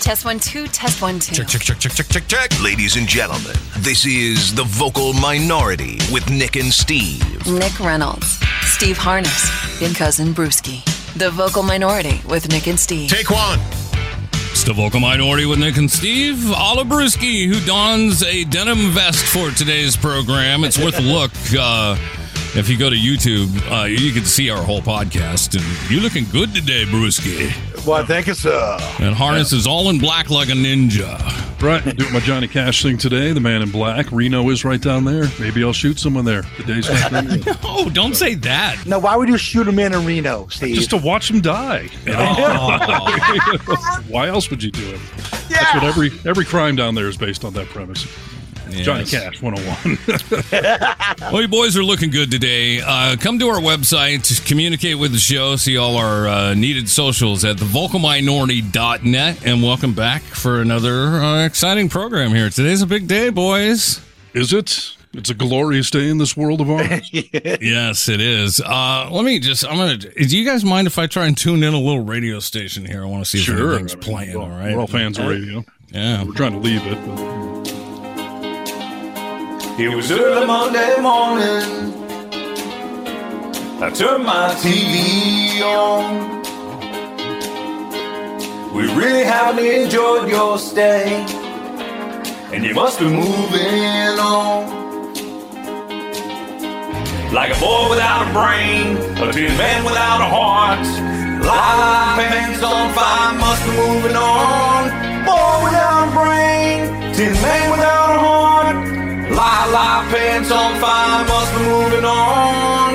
Test one, two, test one, two. Check, check, check, check, check, check, check. Ladies and gentlemen, this is The Vocal Minority with Nick and Steve. Nick Reynolds, Steve Harness, and cousin Brewski. The vocal minority with Nick and Steve. Take one. It's the vocal minority with Nick and Steve. Olabruski, who dons a denim vest for today's program. It's worth a look. Uh, if you go to YouTube, uh, you can see our whole podcast. And you're looking good today, Brewski. Well, thank you, sir. And Harness is all in black like a ninja. Right, doing my Johnny Cash thing today. The man in black. Reno is right down there. Maybe I'll shoot someone there. The day's not done yet. Oh, don't say that. Now, why would you shoot a man in Reno, Steve? Just to watch him die. you know? Why else would you do it? That's what every every crime down there is based on that premise. Johnny Cash 101. Well, you boys are looking good today. Uh, come to our website, communicate with the show, see all our uh, needed socials at thevocalminority.net, and welcome back for another uh, exciting program here. Today's a big day, boys. is it? It's a glorious day in this world of ours. Yes, it is. Uh, let me just, I'm going to, do you guys mind if I try and tune in a little radio station here? I want to see if sure. anything's I playing, we're, all all- right? we're all fans of radio. Yeah. We're trying to leave it. But It was early Monday morning. I turned my TV on. We really haven't enjoyed your stay, and you must be moving on. Like a boy without a brain, a tin man without a heart. Life hands on fire, must be moving on. Boy without a brain, tin man pants on fire, must be moving on.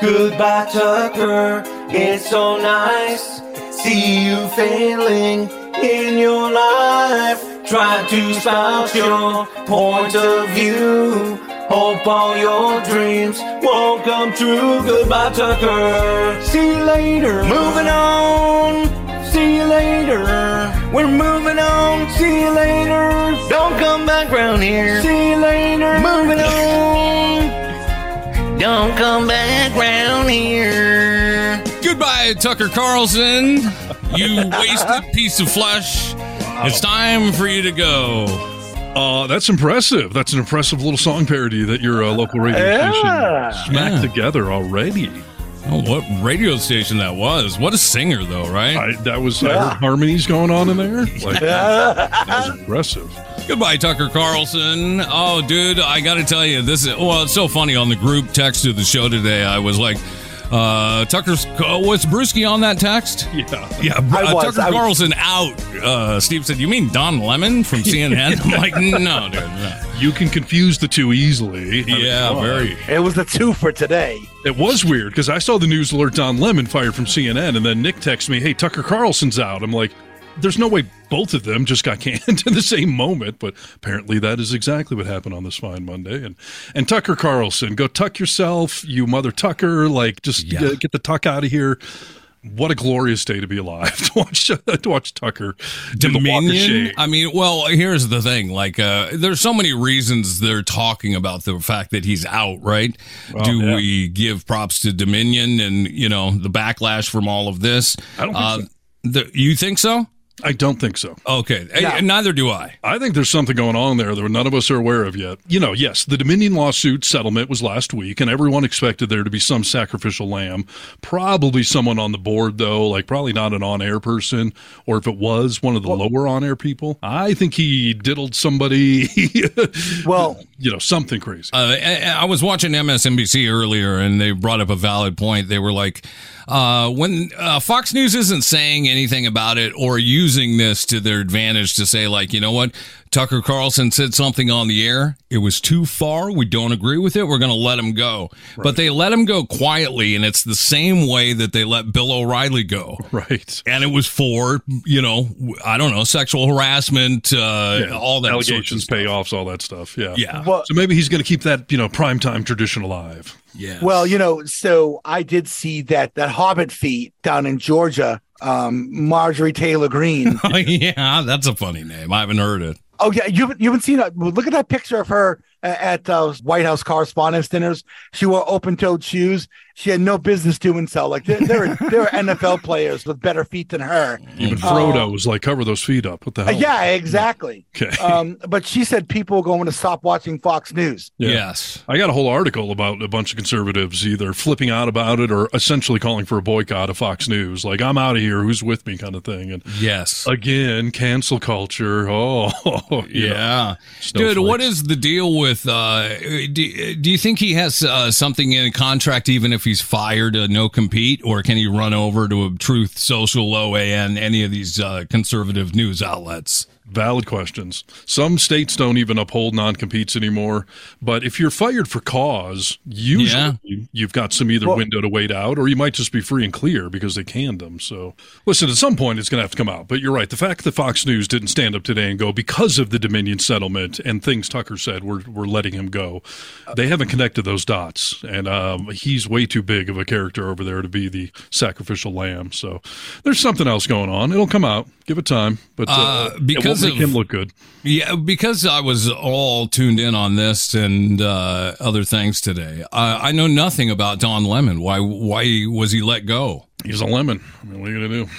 Goodbye, Tucker. It's so nice. See you failing in your life. Try to spout your point of view. Hope all your dreams won't come true. Goodbye, Tucker. See you later. Moving on. See you later. We're moving on. See you later. Don't come back round here. See you later. Moving on. Don't come back round here. Goodbye, Tucker Carlson. You wasted piece of flesh. It's time for you to go. uh, that's impressive. That's an impressive little song parody that your uh, local radio Yeah. station smacked Yeah. together already. Oh, what radio station that was? What a singer, though, right? I, that was I heard harmonies going on in there. Like that was impressive. Goodbye, Tucker Carlson. Oh, dude, I got to tell you, this is well. It's so funny on the group text of the show today. I was like, uh, "Tucker's uh, was Brewski on that text?" Yeah. Yeah, I uh, was, Tucker I was. Carlson out. Uh, Steve said, "You mean Don Lemon from CNN?" I'm like, "No, dude." no." You can confuse the two easily. I Yeah, come very. It was the two for today. It was weird because I saw the news alert Don Lemon fired from CNN, and then Nick texts me, "Hey, Tucker Carlson's out." I'm like, "There's no way both of them just got canned in the same moment." But apparently, that is exactly what happened on this fine Monday. And and Tucker Carlson, go tuck yourself, you mother Tucker. Like, just Yeah. get, get the tuck out of here. What a glorious day to be alive to watch to watch Tucker do the walk of Dominion. I mean, well, here's the thing. Like, uh, there's so many reasons they're talking about the fact that he's out, right? Do yeah. we give props to Dominion and you know the backlash from all of this? I don't think uh, so. the- you think so? I don't think so. Okay, Eh, neither do I. I think there's something going on there that none of us are aware of yet. You know, yes, the Dominion lawsuit settlement was last week, and everyone expected there to be some sacrificial lamb. Probably someone on the board, though, like probably not an on air person, or if it was one of the lower on air people. I think he diddled somebody, Well, you know, something crazy. Uh, I, I was watching MSNBC earlier, and they brought up a valid point. They were like, uh, when uh, Fox News isn't saying anything about it or using this to their advantage to say, like, you know what, Tucker Carlson said something on the air. It was too far. We don't agree with it. We're going to let him go. But they let him go quietly, and it's the same way that they let Bill O'Reilly go. right. And it was for, you know, I don't know, sexual harassment, uh, all that Allegations, stuff. payoffs, all that stuff. Yeah. Yeah. well, So maybe he's going to keep that, you know, primetime tradition alive. yeah. well, you know, so I did see that that Hobbit feet down in Georgia. Um, Marjorie Taylor Greene. yeah, that's a funny name. I haven't heard it. Oh yeah, you you haven't seen it. Well, Look at that picture of her at those White House correspondence dinners. She wore open-toed shoes, she had no business doing so. Like there, there are there are NFL players with better feet than her. Even Frodo was like, cover those feet up. What the hell? yeah, exactly. Okay. Um, but she said people are going to stop watching Fox News. Yeah. Yes. I got a whole article about a bunch of conservatives either flipping out about it or essentially calling for a boycott of Fox News. Like, I'm out of here. Who's with me? kind of thing. And Yes. again, cancel culture. Oh. Yeah. Dude, what is the deal with uh do, do you think he has uh, something in a contract even if he's fired to no compete or can he run over to a Truth Social OAN any of these uh, conservative news outlets? Valid questions. Some states don't even uphold non competes anymore. But if you're fired for cause, usually you've got some either Well- window to wait out or you might just be free and clear because they canned them. So, listen, at some point it's going to have to come out. But you're right. The fact that Fox News didn't stand up today and go because of the Dominion settlement and things Tucker said, we're, we're letting him go. They haven't connected those dots. And um, he's way too big of a character over there to be the sacrificial lamb. So, there's something else going on. It'll come out. Give it time. But uh, Uh, it because won't make of- him look good. Yeah, because I was all tuned in on this and uh, other things today. I, I know nothing about Don Lemon. Why? Why was he let go? He's a lemon. I mean, what are you gonna do?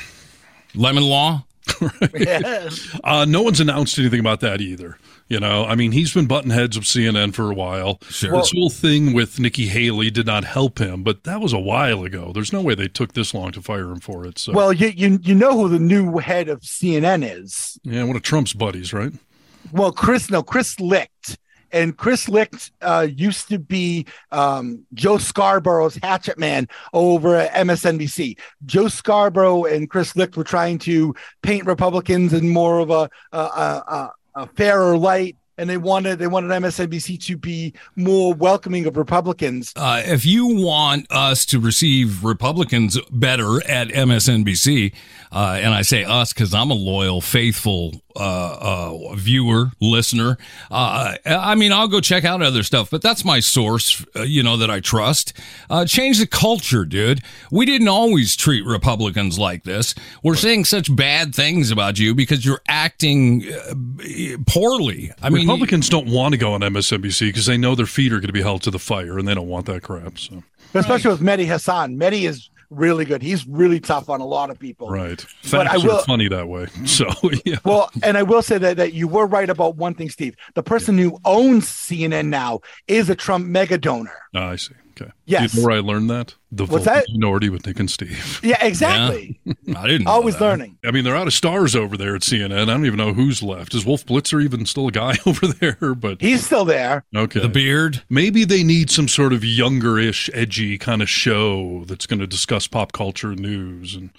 Lemon law? Uh, no one's announced anything about that either. You know, I mean, he's been button heads with CNN for a while. Sure. This whole thing with Nikki Haley did not help him, but that was a while ago. There's no way they took this long to fire him for it. So, Well, you you you know who the new head of CNN is? yeah, one of Trump's buddies, right? Well, Chris, no, Chris Licht. And Chris Licht uh, used to be um, Joe Scarborough's hatchet man over at MSNBC. Joe Scarborough and Chris Licht were trying to paint Republicans in more of a, a, a, a, a fairer light, and they wanted they wanted MSNBC to be more welcoming of Republicans. Uh, if you want us to receive Republicans better at MSNBC, uh, and I say us because I'm a loyal, faithful uh, uh, viewer, listener. Uh, I mean, I'll go check out other stuff, but that's my source, uh, you know, that I trust. Uh, change the culture, dude. We didn't always treat Republicans like this. We're saying such bad things about you because you're acting uh, poorly. I mean, Republicans don't want to go on MSNBC because they know their feet are going to be held to the fire, and they don't want that crap. So, especially with Mehdi Hasan. Mehdi is really good. He's really tough on a lot of people. right, But I will- funny that way. So, yeah. Well, and I will say that, that you were right about one thing, Steve. The person who owns CNN now is a Trump mega donor. Ah, I see. Okay. Yes. You know where I learned that? The What's vocal that? minority with Nick and Steve. Yeah, exactly. I didn't. know Always that. learning. I mean, they're out of stars over there at CNN. I don't even know who's left. Is Wolf Blitzer even still a guy over there? But He's still there. okay. The beard. Maybe they need some sort of younger-ish, edgy kind of show that's going to discuss pop culture and news and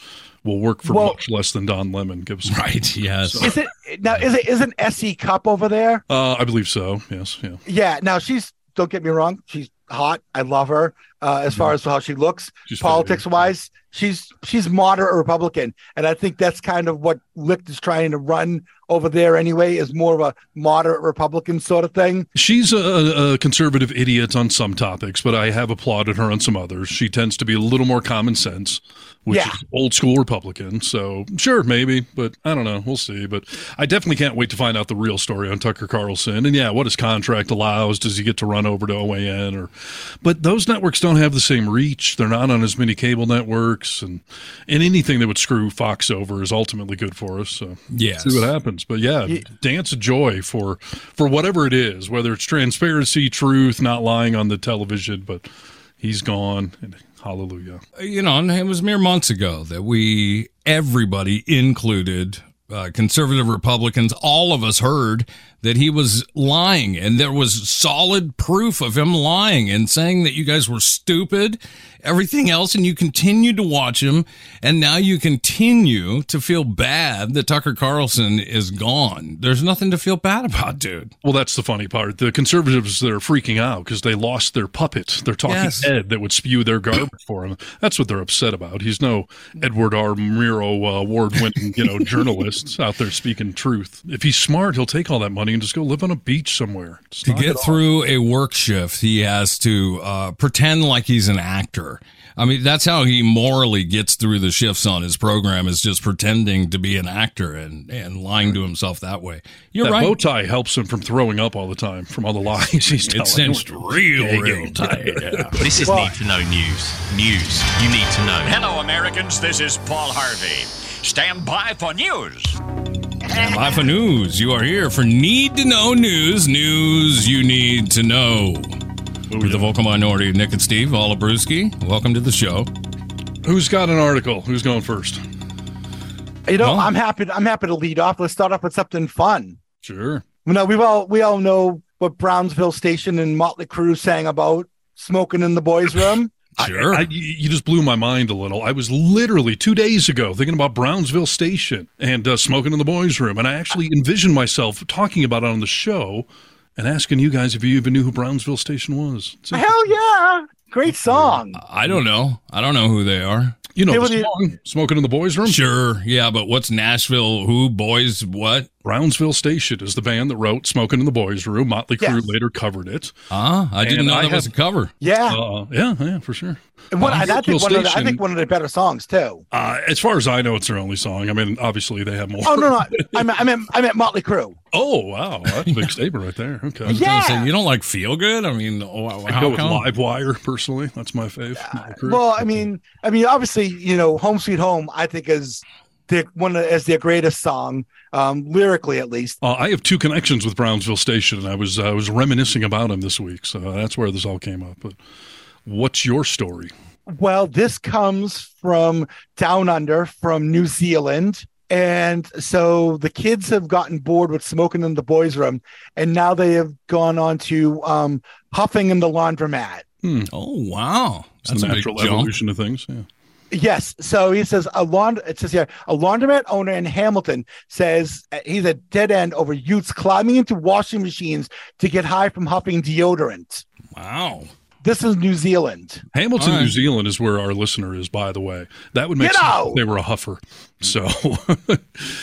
will work for Well- much less than Don Lemon. gives. us Right. Yes. Is it now? Is it isn't SE Cupp over there? Uh, I believe so. Yes. Yeah. Yeah. Now she's. Don't get me wrong. She's hot. I love her. Uh, as far as how she looks, She's politics wise, she's she's moderate Republican, and I think that's kind of what Licht is trying to run over there anyway. Is more of a moderate Republican sort of thing. She's a, a conservative idiot on some topics, but I have applauded her on some others. She tends to be a little more common sense, which Yeah. is old school Republican. So sure, maybe, but I don't know. We'll see. But I definitely can't wait to find out the real story on Tucker Carlson. And yeah, what his contract allows. Does he get to run over to OAN or? But those networks don't have the same reach. They're not on as many cable networks, and and anything that would screw Fox over is ultimately good for us. So Yes. see what happens. But yeah, dance of joy for for whatever it is, whether it's transparency, truth, not lying on the television. But he's gone, and hallelujah. you know, and it was mere months ago that we, everybody included, uh, conservative Republicans, all of us heard that he was lying and there was solid proof of him lying and saying that you guys were stupid, everything else. And you continued to watch him. And now you continue to feel bad that Tucker Carlson is gone. There's nothing to feel bad about, dude. Well, that's the funny part. The conservatives they're freaking out because they lost their puppet, their talking Yes. head that would spew their garbage for him. That's what they're upset about. He's no Edward R. Murrow uh, award-winning, you know, journalist out there speaking truth. If he's smart, he'll take all that money money and just go live on a beach somewhere. Just to get through a work shift, he has to uh, pretend like he's an actor. I mean, that's how he morally gets through the shifts on his program is just pretending to be an actor and, and lying to himself that way. You're that right. bow tie helps him from throwing up all the time from all the lies he's telling. It's cinched real, real tight. Yeah. This is Need to Know News. News you need to know. Hello, Americans. This is Paul Harvey. Stand by for news. Stand by for news. You are here for Need to Know News. News you need to know. With the vocal minority, Nick and Steve, Olabruski. Welcome to the show. Who's got an article? Who's going first? You know, Well- I'm happy. I'm happy to lead off. Let's start off with something fun. Sure. You know, we all we all know what Brownsville Station and Motley Crue sang about smoking in the boys' room. Sure. I, you you just blew my mind a little. I was literally two days ago thinking about Brownsville Station and uh, smoking in the boys' room, and I actually envisioned myself talking about it on the show and asking you guys if you even knew who Brownsville Station was. It's- Hell yeah, great song. I don't know. I don't know who they are. you know They the were the- song, "Smoking in the Boys' Room." Sure. Yeah, but what's Nashville? Who? Boys? What? Brownsville Station is the band that wrote "Smoking in the Boys' Room." Motley Crue Yes. later covered it. Ah, I didn't And know I that was a cover. Yeah, Uh, yeah, yeah, for sure. and what, I, I think Brownsville one of the, I think one of their better songs too. Uh, as far as I know, it's their only song. I mean, obviously they have more. Oh no, no, I meant I meant I meant Motley Crue. Oh, wow, that's a big statement right there. Okay. I was Yeah. say, you don't like feel good? I mean, oh, I how go with come? Live Wire personally. That's my fave. Motley Well, I mean, I mean, obviously, you know, "Home Sweet Home" I think is their one as their greatest song, um, lyrically at least. Uh, I have two connections with Brownsville Station, and I was I was reminiscing about him this week, so that's where this all came up. But what's your story? Well, this comes from down under, from New Zealand. And so the kids have gotten bored with smoking in the boys' room, and now they have gone on to um, huffing in the laundromat. Oh wow, It's that's the a big natural jump. evolution of things. Yeah. Yes. So he says a laund- it says here a laundromat owner in Hamilton says uh, he's a dead end over youths climbing into washing machines to get high from huffing deodorant. Wow. This is New Zealand. Hamilton, All right. New Zealand is where our listener is, by the way. That would make You sense know! if they were a huffer. So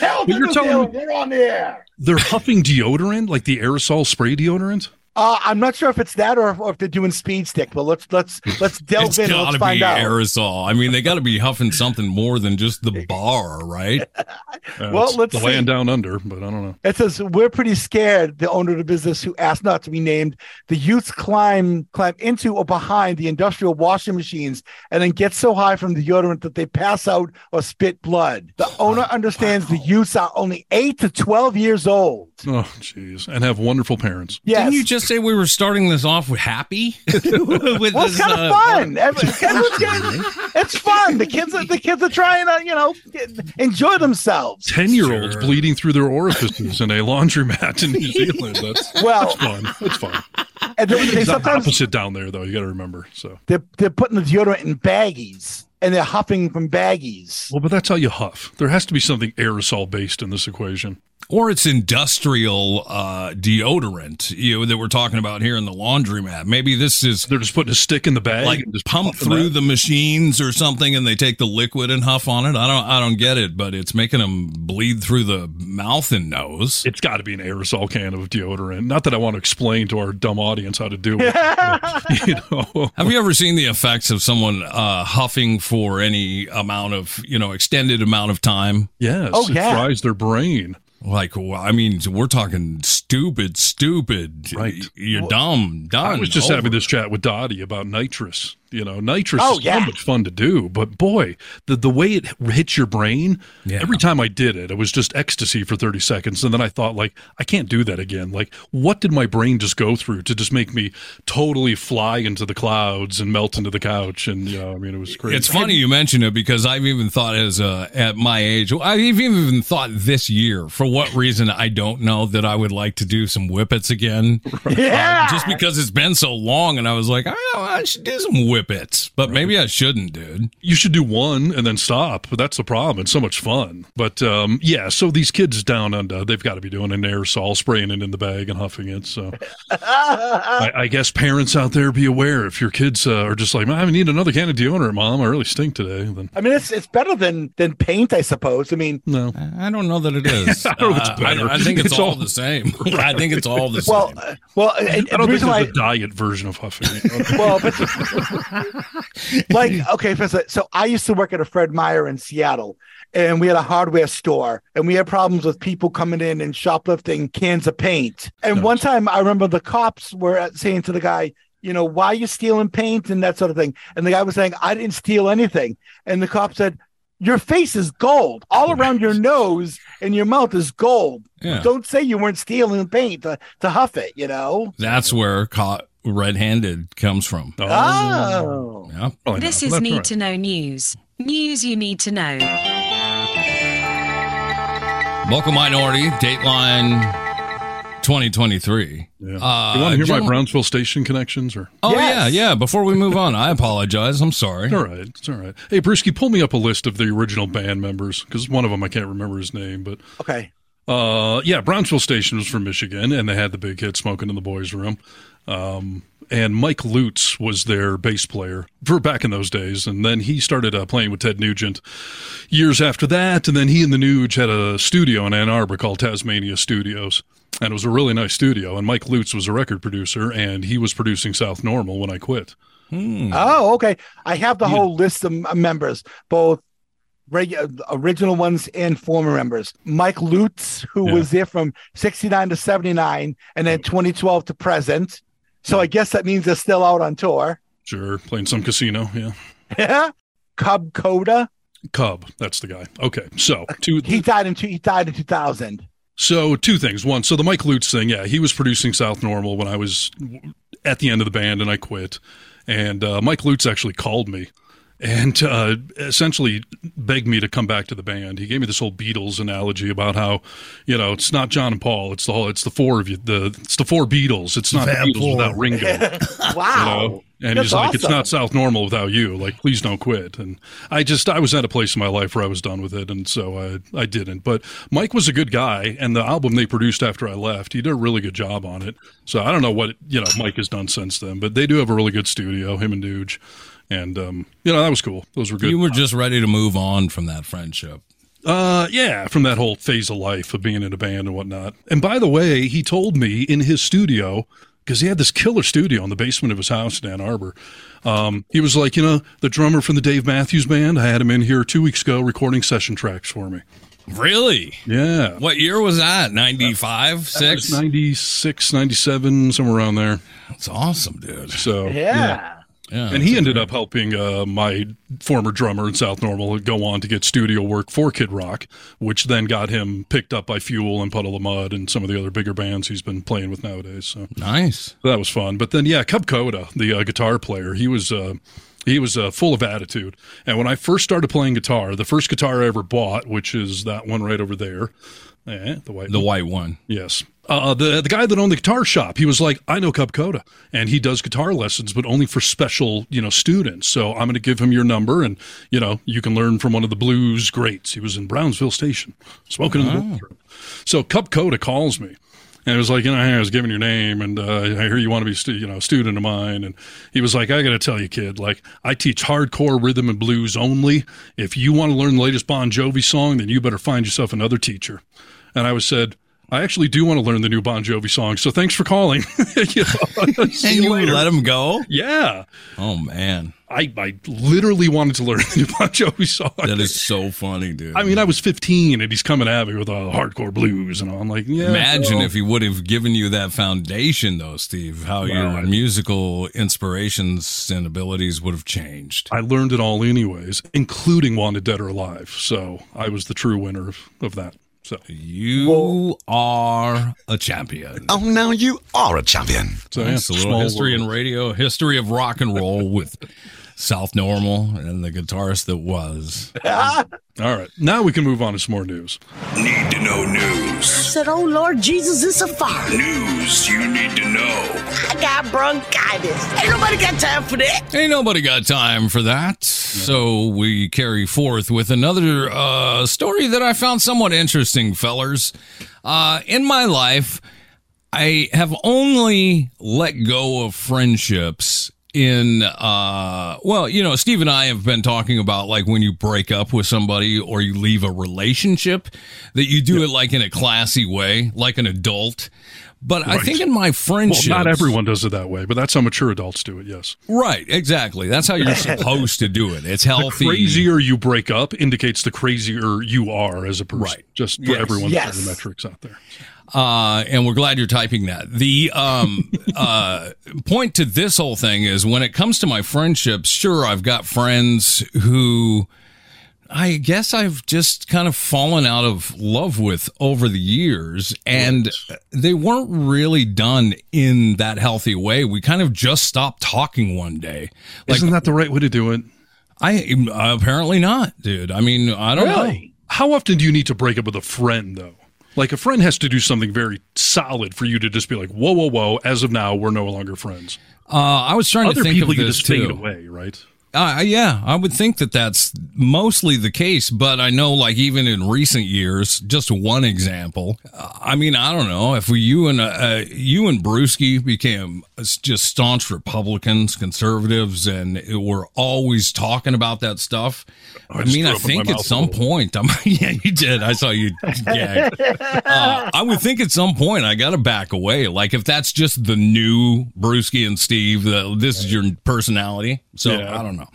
Hamilton, you're New telling Zealand, me- they're on the air. they're huffing deodorant, like the aerosol spray deodorant? Uh, I'm not sure if it's that or if, or if they're doing speed stick, but let's let's let's delve It's in. and got Let's to find be out. aerosol. I mean, they got to be huffing something more than just the bar, right? Uh, Well, it's let's the see. land down under, but I don't know. It says we're pretty scared. The owner of the business, who asked not to be named, the youths climb climb into or behind the industrial washing machines and then get so high from the deodorant that they pass out or spit blood. The owner understands the youths are only eight to twelve years old. Oh, jeez. And have wonderful parents. Yes, Didn't you just say we were starting this off with happy? With well, it's kind of uh, fun. Everyone's getting- it's fun. The kids, are, the kids are trying to, you know, enjoy themselves. 10 year olds Sure. bleeding through their orifices in a laundromat in New Zealand. That's, Well, that's fun. It's fun. and they, they It's the sometimes opposite down there, though. You got to remember. So, they're, they're putting the deodorant in baggies and they're huffing from baggies. well, but that's how you huff. There has to be something aerosol based in this equation. Or it's industrial uh, deodorant, you know, that we're talking about here in the laundromat. Maybe this is They're just putting a stick in the bag, like and just pump through the machines or something, and they take the liquid and huff on it. I don't, I don't get it, but it's making them bleed through the mouth and nose. It's got to be an aerosol can of deodorant. Not that I want to explain to our dumb audience how to do it. but, you know, Have you ever seen the effects of someone uh, huffing for any amount of, you know, extended amount of time? yes, Oh, it yeah. fries their brain. Like, well, I mean, we're talking stupid, stupid. Right. You're dumb, done. I was just over. having this chat with Dottie about nitrous. You know, nitrous Oh, is yeah. so much fun to do, but boy, the the way it hits your brain, Yeah. every time I did it, it was just ecstasy for 30 seconds. And then I thought, like, I can't do that again. Like, what did my brain just go through to just make me totally fly into the clouds and melt into the couch? And, you know, I mean, it was crazy. It's funny you mention it because I've even thought as uh, at my age, I've even thought this year, for what reason I don't know, that I would like to do some whippets again. Yeah. Uh, just because it's been so long, and I was like, I, don't know, I should do some whippets, but maybe I shouldn't, dude. You should do one and then stop. But that's the problem. It's so much fun. But um, yeah, so these kids down under, they've got to be doing an aerosol, spraying it in the bag and huffing it. So I, I guess parents out there be aware if your kids uh, are just like, I need another can of deodorant, mom. I really stink today. Then I mean, it's it's better than than paint, I suppose. I mean, no, I don't know that it is. I don't know if it's Uh, I- I, think it's, It's all, all- the same. I think it's all the well, same. uh, well, and, and I the don't think reason there's a diet version of huffing. it. well, but like, okay, for instance, so I used to work at a Fred Meyer in Seattle, and we had a hardware store, and we had problems with people coming in and shoplifting cans of paint. And one time, I remember the cops were saying to the guy, you know, why are you stealing paint and that sort of thing? And the guy was saying, I didn't steal anything. And the cop said, your face is gold. All around your nose and your mouth is gold. Yeah. Don't say you weren't stealing paint to, to huff it, you know? That's where caught red-handed comes from. Oh. Yeah. Probably This is That's Need right. to Know News. News you need to know. Vocal Minority, Dateline 2023. Yeah. Uh, you want to hear my Brownsville station connections or? Oh, Yes. yeah, yeah. Before we move on, I apologize. I'm sorry. It's all right. It's all right. Hey, Brewski, pull me up a list of the original band members because one of them I can't remember his name, but Okay. uh, yeah, Brownsville Station was from Michigan, and they had the big hit "Smoking in the Boys' Room." Um, and Mike Lutz was their bass player for back in those days, and then he started uh, playing with Ted Nugent years after that, and then he and the Nuge had a studio in Ann Arbor called Tasmania Studios. And it was a really nice studio. And Mike Lutz was a record producer, and he was producing South Normal when I quit. Oh, okay. I have the whole list of members, both regular original ones and former members. Mike Lutz, who Yeah. was there from 69 to 79 and then 2012 to present. So I guess that means they're still out on tour. Sure, playing some casino, yeah. Yeah. Cub Koda. Cub, that's the guy. Okay, so two. He died in two, he died in 2000. So two things. One, so the Mike Lutz thing, yeah, he was producing South Normal when I was at the end of the band and I quit. And uh, Mike Lutz actually called me and uh, essentially begged me to come back to the band. He gave me this whole Beatles analogy about how, you know, it's not John and Paul, it's the whole, it's the four of you, the it's the four Beatles. It's not the Beatles without Ringo. Wow. you know? And That's he's like, it's not South Normal without you. Like, please don't quit. And I just, I was at a place in my life where I was done with it, and so I, I didn't. But Mike was a good guy, and the album they produced after I left, he did a really good job on it. So I don't know what you know Mike has done since then, but they do have a really good studio, him and Nuge, and um, you know that was cool. Those were good. You were just ready to move on from that friendship. Uh, yeah, from that whole phase of life of being in a band and whatnot. And by the way, he told me in his studio because he had this killer studio in the basement of his house in Ann Arbor. Um, he was like, you know, the drummer from the Dave Matthews Band. I had him in here two weeks ago recording session tracks for me. Really? Yeah. What year was that? 95, It's 6? 96, 97, somewhere around there. That's awesome, dude. So, Yeah. Yeah. And he ended up helping uh, my former drummer in South Normal go on to get studio work for Kid Rock, which then got him picked up by Fuel and Puddle of Mudd and some of the other bigger bands he's been playing with nowadays. So nice. that was fun. But then, yeah, Cub Koda, the uh, guitar player, he was uh, he was uh, full of attitude. And when I first started playing guitar, the first guitar I ever bought, which is that one right over there, eh, the white The one. white one. Yes. Uh, the the guy that owned the guitar shop, he was like, I know Cub Koda, and he does guitar lessons, but only for special, you know, students. So I'm going to give him your number, and you know, you can learn from one of the blues greats. He was in Brownsville Station, smoking in the boys' room. So Cub Koda calls me, and it was like, you know, I was giving your name, and uh, I hear you want to be, stu- you know, a student of mine, and he was like, I got to tell you, kid, like I teach hardcore rhythm and blues only. If you want to learn the latest Bon Jovi song, then you better find yourself another teacher. And I was said. I actually do want to learn the new Bon Jovi song, so thanks for calling. You know, And you later. let him go? Yeah, Oh, man. I, I literally wanted to learn the new Bon Jovi song. That is so funny, dude. I mean, I was 15 and he's coming at me with all the hardcore blues and all. I'm like, yeah. Imagine well, if he would have given you that foundation, though, Steve, how your I- musical inspirations and abilities would have changed. I learned it all anyways, including Wanted Dead or Alive. So I was the true winner of, of that. So, You are a champion. Oh, now you are a champion. so Nice, a little history world. in radio, history of rock and roll with South Normal and the guitarist that was. All right. Now we can move on to some more news. Need to know news. I said, Oh Lord Jesus, it's a fire. News you need to know. I got bronchitis. Ain't nobody got time for that. Ain't nobody got time for that. So we carry forth with another uh, story that I found somewhat interesting, fellers. Uh, in my life, I have only let go of friendships in uh well you know steve and i have been talking about like when you break up with somebody or you leave a relationship that you do it like in a classy way like an adult but i think in my friendship, Well, not everyone does it that way, but that's how mature adults do it. Yes. right exactly that's how you're supposed to do it it's healthy The crazier you break up indicates the crazier you are as a person. Right. Just for Yes. everyone's Yes. metrics out there. Uh, and we're glad you're typing that. The um, uh, point to this whole thing is when it comes to my friendships, sure, I've got friends who I guess I've just kind of fallen out of love with over the years, and they weren't really done in that healthy way. We kind of just stopped talking one day. Like, Isn't that the right way to do it? I apparently not, dude. I mean, I don't know. How often do you need to break up with a friend, though? Like a friend has to do something very solid for you to just be like, whoa, whoa, whoa. As of now, we're no longer friends. Uh, I was trying Other to think people of you this just fade too. away, right? Uh, yeah, I would think that that's mostly the case, but I know, like, even in recent years, just one example. uh, I mean, I don't know if we, you and uh, you and Brewski became just staunch Republicans, conservatives, and we're always talking about that stuff. I, just mean, I threw up in think at some point, I'm, yeah, you did. I saw you gag. Uh, I would think at some point I got to back away. Like, if that's just the new Brewski and Steve, the, this is your personality. So Yeah. I don't know.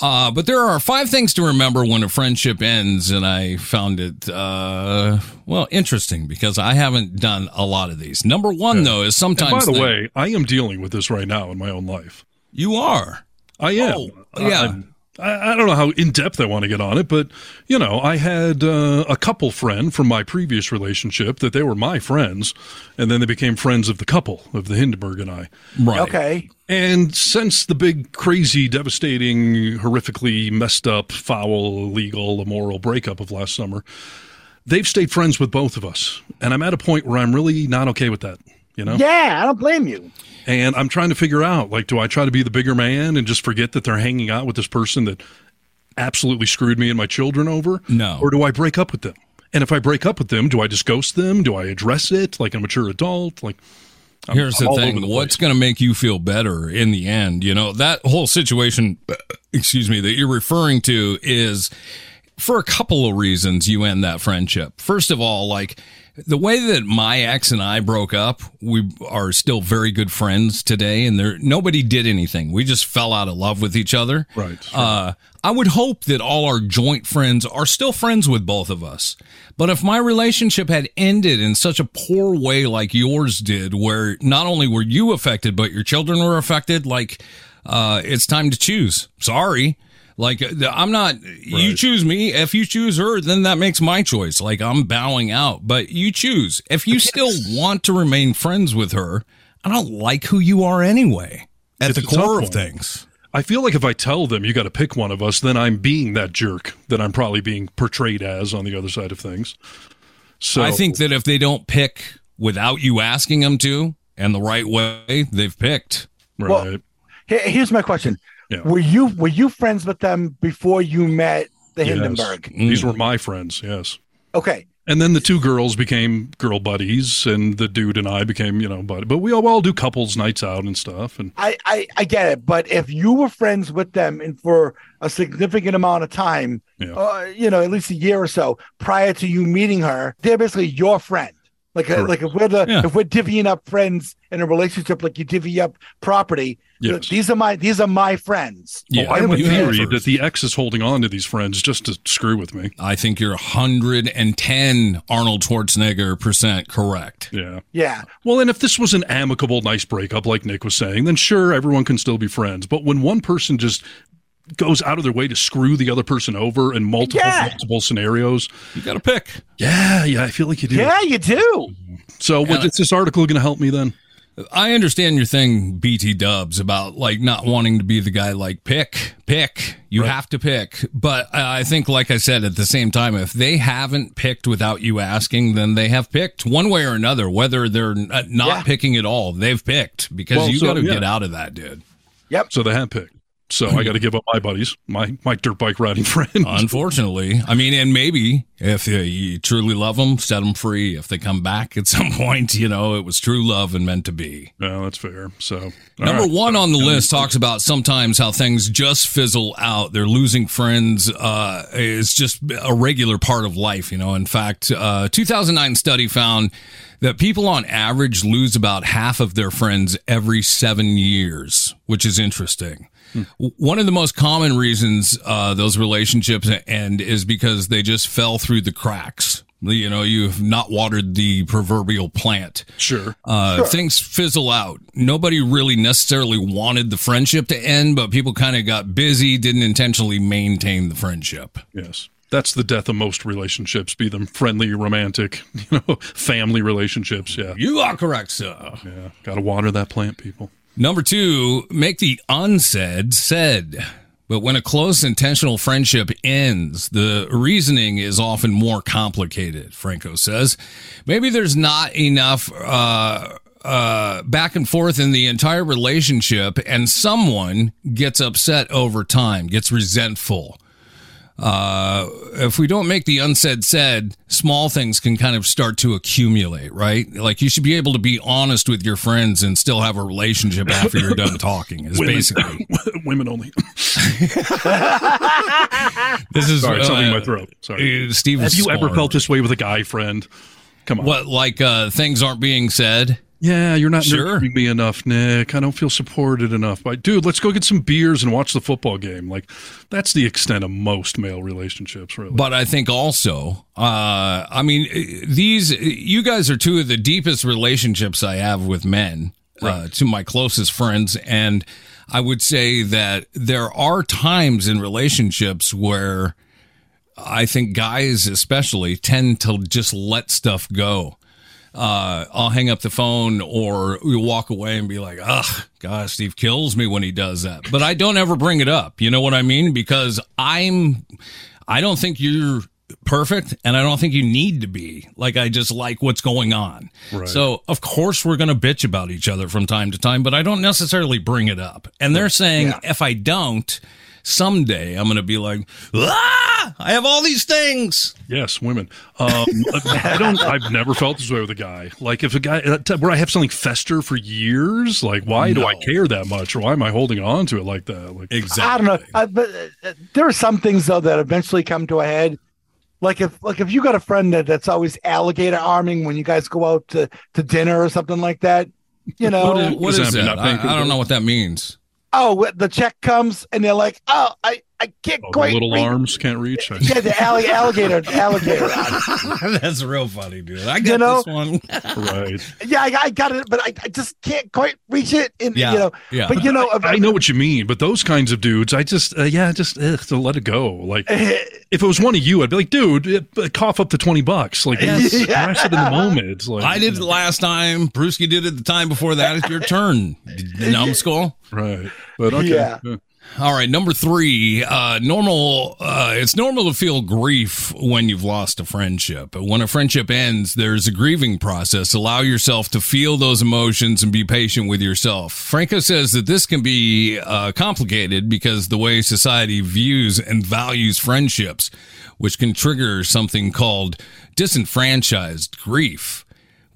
Uh, but there are five things to remember when a friendship ends, and I found it, uh, well, interesting because I haven't done a lot of these. Number one, though, is And sometimes by the the- way, I am dealing with this right now in my own life. you are. I am. Oh, yeah. I, I don't know how in depth I want to get on it, but you know, I had uh, a couple friend from my previous relationship that they were my friends, and then they became friends of the couple of the Hindenburg and I. Right. Okay. And since the big, crazy, devastating, horrifically messed up, foul, illegal, immoral breakup of last summer, they've stayed friends with both of us, and I'm at a point where I'm really not okay with that. You know? Yeah, I don't blame you. And I'm trying to figure out like, do I try to be the bigger man and just forget that they're hanging out with this person that absolutely screwed me and my children over? No. Or do I break up with them? And if I break up with them, do I just ghost them? Do I address it like a mature adult? Like, I'm- Here's I'm the thing. the What's going to make you feel better in the end? You know, that whole situation, excuse me, that you're referring to is for a couple of reasons you end that friendship. First of all, like the way that my ex and I broke up, we are still very good friends today and there, nobody did anything. We just fell out of love with each other. Right. Uh, I would hope that all our joint friends are still friends with both of us. But if my relationship had ended in such a poor way like yours did, where not only were you affected, but your children were affected, like, uh, it's time to choose. Sorry. Like, uh, I'm not, you choose me. If you choose her, then that makes my choice. Like, I'm bowing out, but you choose. If you still want to remain friends with her, I don't like who you are anyway, at It's the core of things. I feel like if I tell them you got to pick one of us, then I'm being that jerk that I'm probably being portrayed as on the other side of things. So I think that if they don't pick without you asking them to and the right way, they've picked. right. Well, here's my question: Yeah. Were you were you friends with them before you met the Yes. Hindenburg? These were my friends. Yes. Okay. And then the two girls became girl buddies, and the dude and I became, you know, buddy. But we all, all do couples nights out and stuff. And I, I I get it, but if you were friends with them and for a significant amount of time, Yeah. uh, you know, at least a year or so prior to you meeting her, they're basically your friend. Like, uh, Correct. like if we're the Yeah. if we're divvying up friends in a relationship, like you divvy up property. Yes. These are my these are my friends. Yeah, Oh, I have a you had theory that the ex is holding on to these friends just to screw with me. I think you're 110 Arnold Schwarzenegger percent correct. Yeah. Yeah. Well, and if this was an amicable, nice breakup, like Nick was saying, then sure, everyone can still be friends. But when one person just goes out of their way to screw the other person over in multiple, Yeah. multiple scenarios, You got to pick. yeah, yeah, I feel like you do. Yeah, you do. So, what, And- is this article going to help me then? I understand your thing, BT Dubs, about like not wanting to be the guy like pick, pick. You Right. have to pick. But I think, like I said, at the same time, if they haven't picked without you asking, then they have picked one way or another. Whether they're not Yeah. picking at all, they've picked because Well, you so, got to yeah. get out of that, dude. Yep. So they have picked. So I got to give up my buddies, my my dirt bike riding friends. Unfortunately, I mean, and maybe if you truly love them, set them free. If they come back at some point, you know, it was true love and meant to be. Yeah, that's fair. So Number right. one on the list talks about sometimes how things just fizzle out. They're losing friends uh, is just a regular part of life. You know, in fact, uh, 2009 study found that people on average lose about half of their friends every seven years, which is interesting. W- One of the most common reasons uh, those relationships end is because they just fell through the cracks. You know, you've not watered the proverbial plant Sure. uh, things fizzle out. Nobody really necessarily wanted the friendship to end, but people kind of got busy, didn't intentionally maintain the friendship. Yes. That's the death of most relationships, be them friendly, romantic, you know, family relationships. Yeah. You are correct, sir. Yeah. Got to water that plant, people. Number two, make the unsaid said. But when a close intentional friendship ends, the reasoning is often more complicated, Franco says. Maybe there's not enough uh, uh, back and forth in the entire relationship, and someone gets upset over time, gets resentful. Uh, if we don't make the unsaid said, small things can kind of start to accumulate, right? Like you should be able to be honest with your friends and still have a relationship after you're done talking. Is Women. basically Women only. this is Sorry, something in uh, my throat. Sorry. uh, Steve. Have you ever felt this way with a guy friend? Come on. what like uh, things aren't being said? Yeah, you're not Sure. nurturing me enough, Nick. I don't feel supported enough. By dude, let's go get some beers and watch the football game. Like that's the extent of most male relationships, really. But I think also, uh, I mean, uh, these, you guys are two of the deepest relationships I have with men, uh, to my closest friends. And I would say that there are times in relationships where I think guys, especially, tend to just let stuff go. Uh, I'll hang up the phone or we walk away and be like, ugh, gosh, Steve kills me when he does that. But I don't ever bring it up. You know what I mean? Because I'm, I don't think you're perfect and I don't think you need to be. Like, I just like what's going on. Right. So, of course, we're going to bitch about each other from time to time, but I don't necessarily bring it up. And they're saying if I don't, someday I'm going to be like, ah, I have all these things. Yes, women. Um, I don't. I've never felt this way with a guy. Like if a guy uh, where I have something fester for years, like why do I care that much, or why am I holding on to it like that? Like Exactly. I don't know, uh, but uh, there are some things though that eventually come to a head. Like if like if you got a friend that, that's always alligator arming when you guys go out to, to dinner or something like that, you know. What is, what Does is that mean that? not paying I, I don't know what that means. oh, wh- the check comes and they're like, oh, I I can't oh, the quite little read- arms can't reach. I- Yeah, the alli- alligator alligator. arm. That's real funny, dude. I You know? this one. right. Yeah, I, I got it, but I, I just can't quite reach it. In Yeah, you know, yeah. but you know, I know what you mean, but those kinds of dudes, I just, uh, yeah, just ugh, to let it go. Like, if it was one of you, I'd be like, dude, uh, cough up the twenty bucks. Like, Yes. smash it in the moment. Like, I did it last time. Brewski did it the time before that. It's your turn, numbskull. right, but okay. Yeah. yeah. All right, number three. Uh, normal. Uh, it's normal to feel grief when you've lost a friendship. When a friendship ends, there's a grieving process. Allow yourself to feel those emotions and be patient with yourself. Franco says that this can be uh, complicated because the way society views and values friendships, which can trigger something called disenfranchised grief.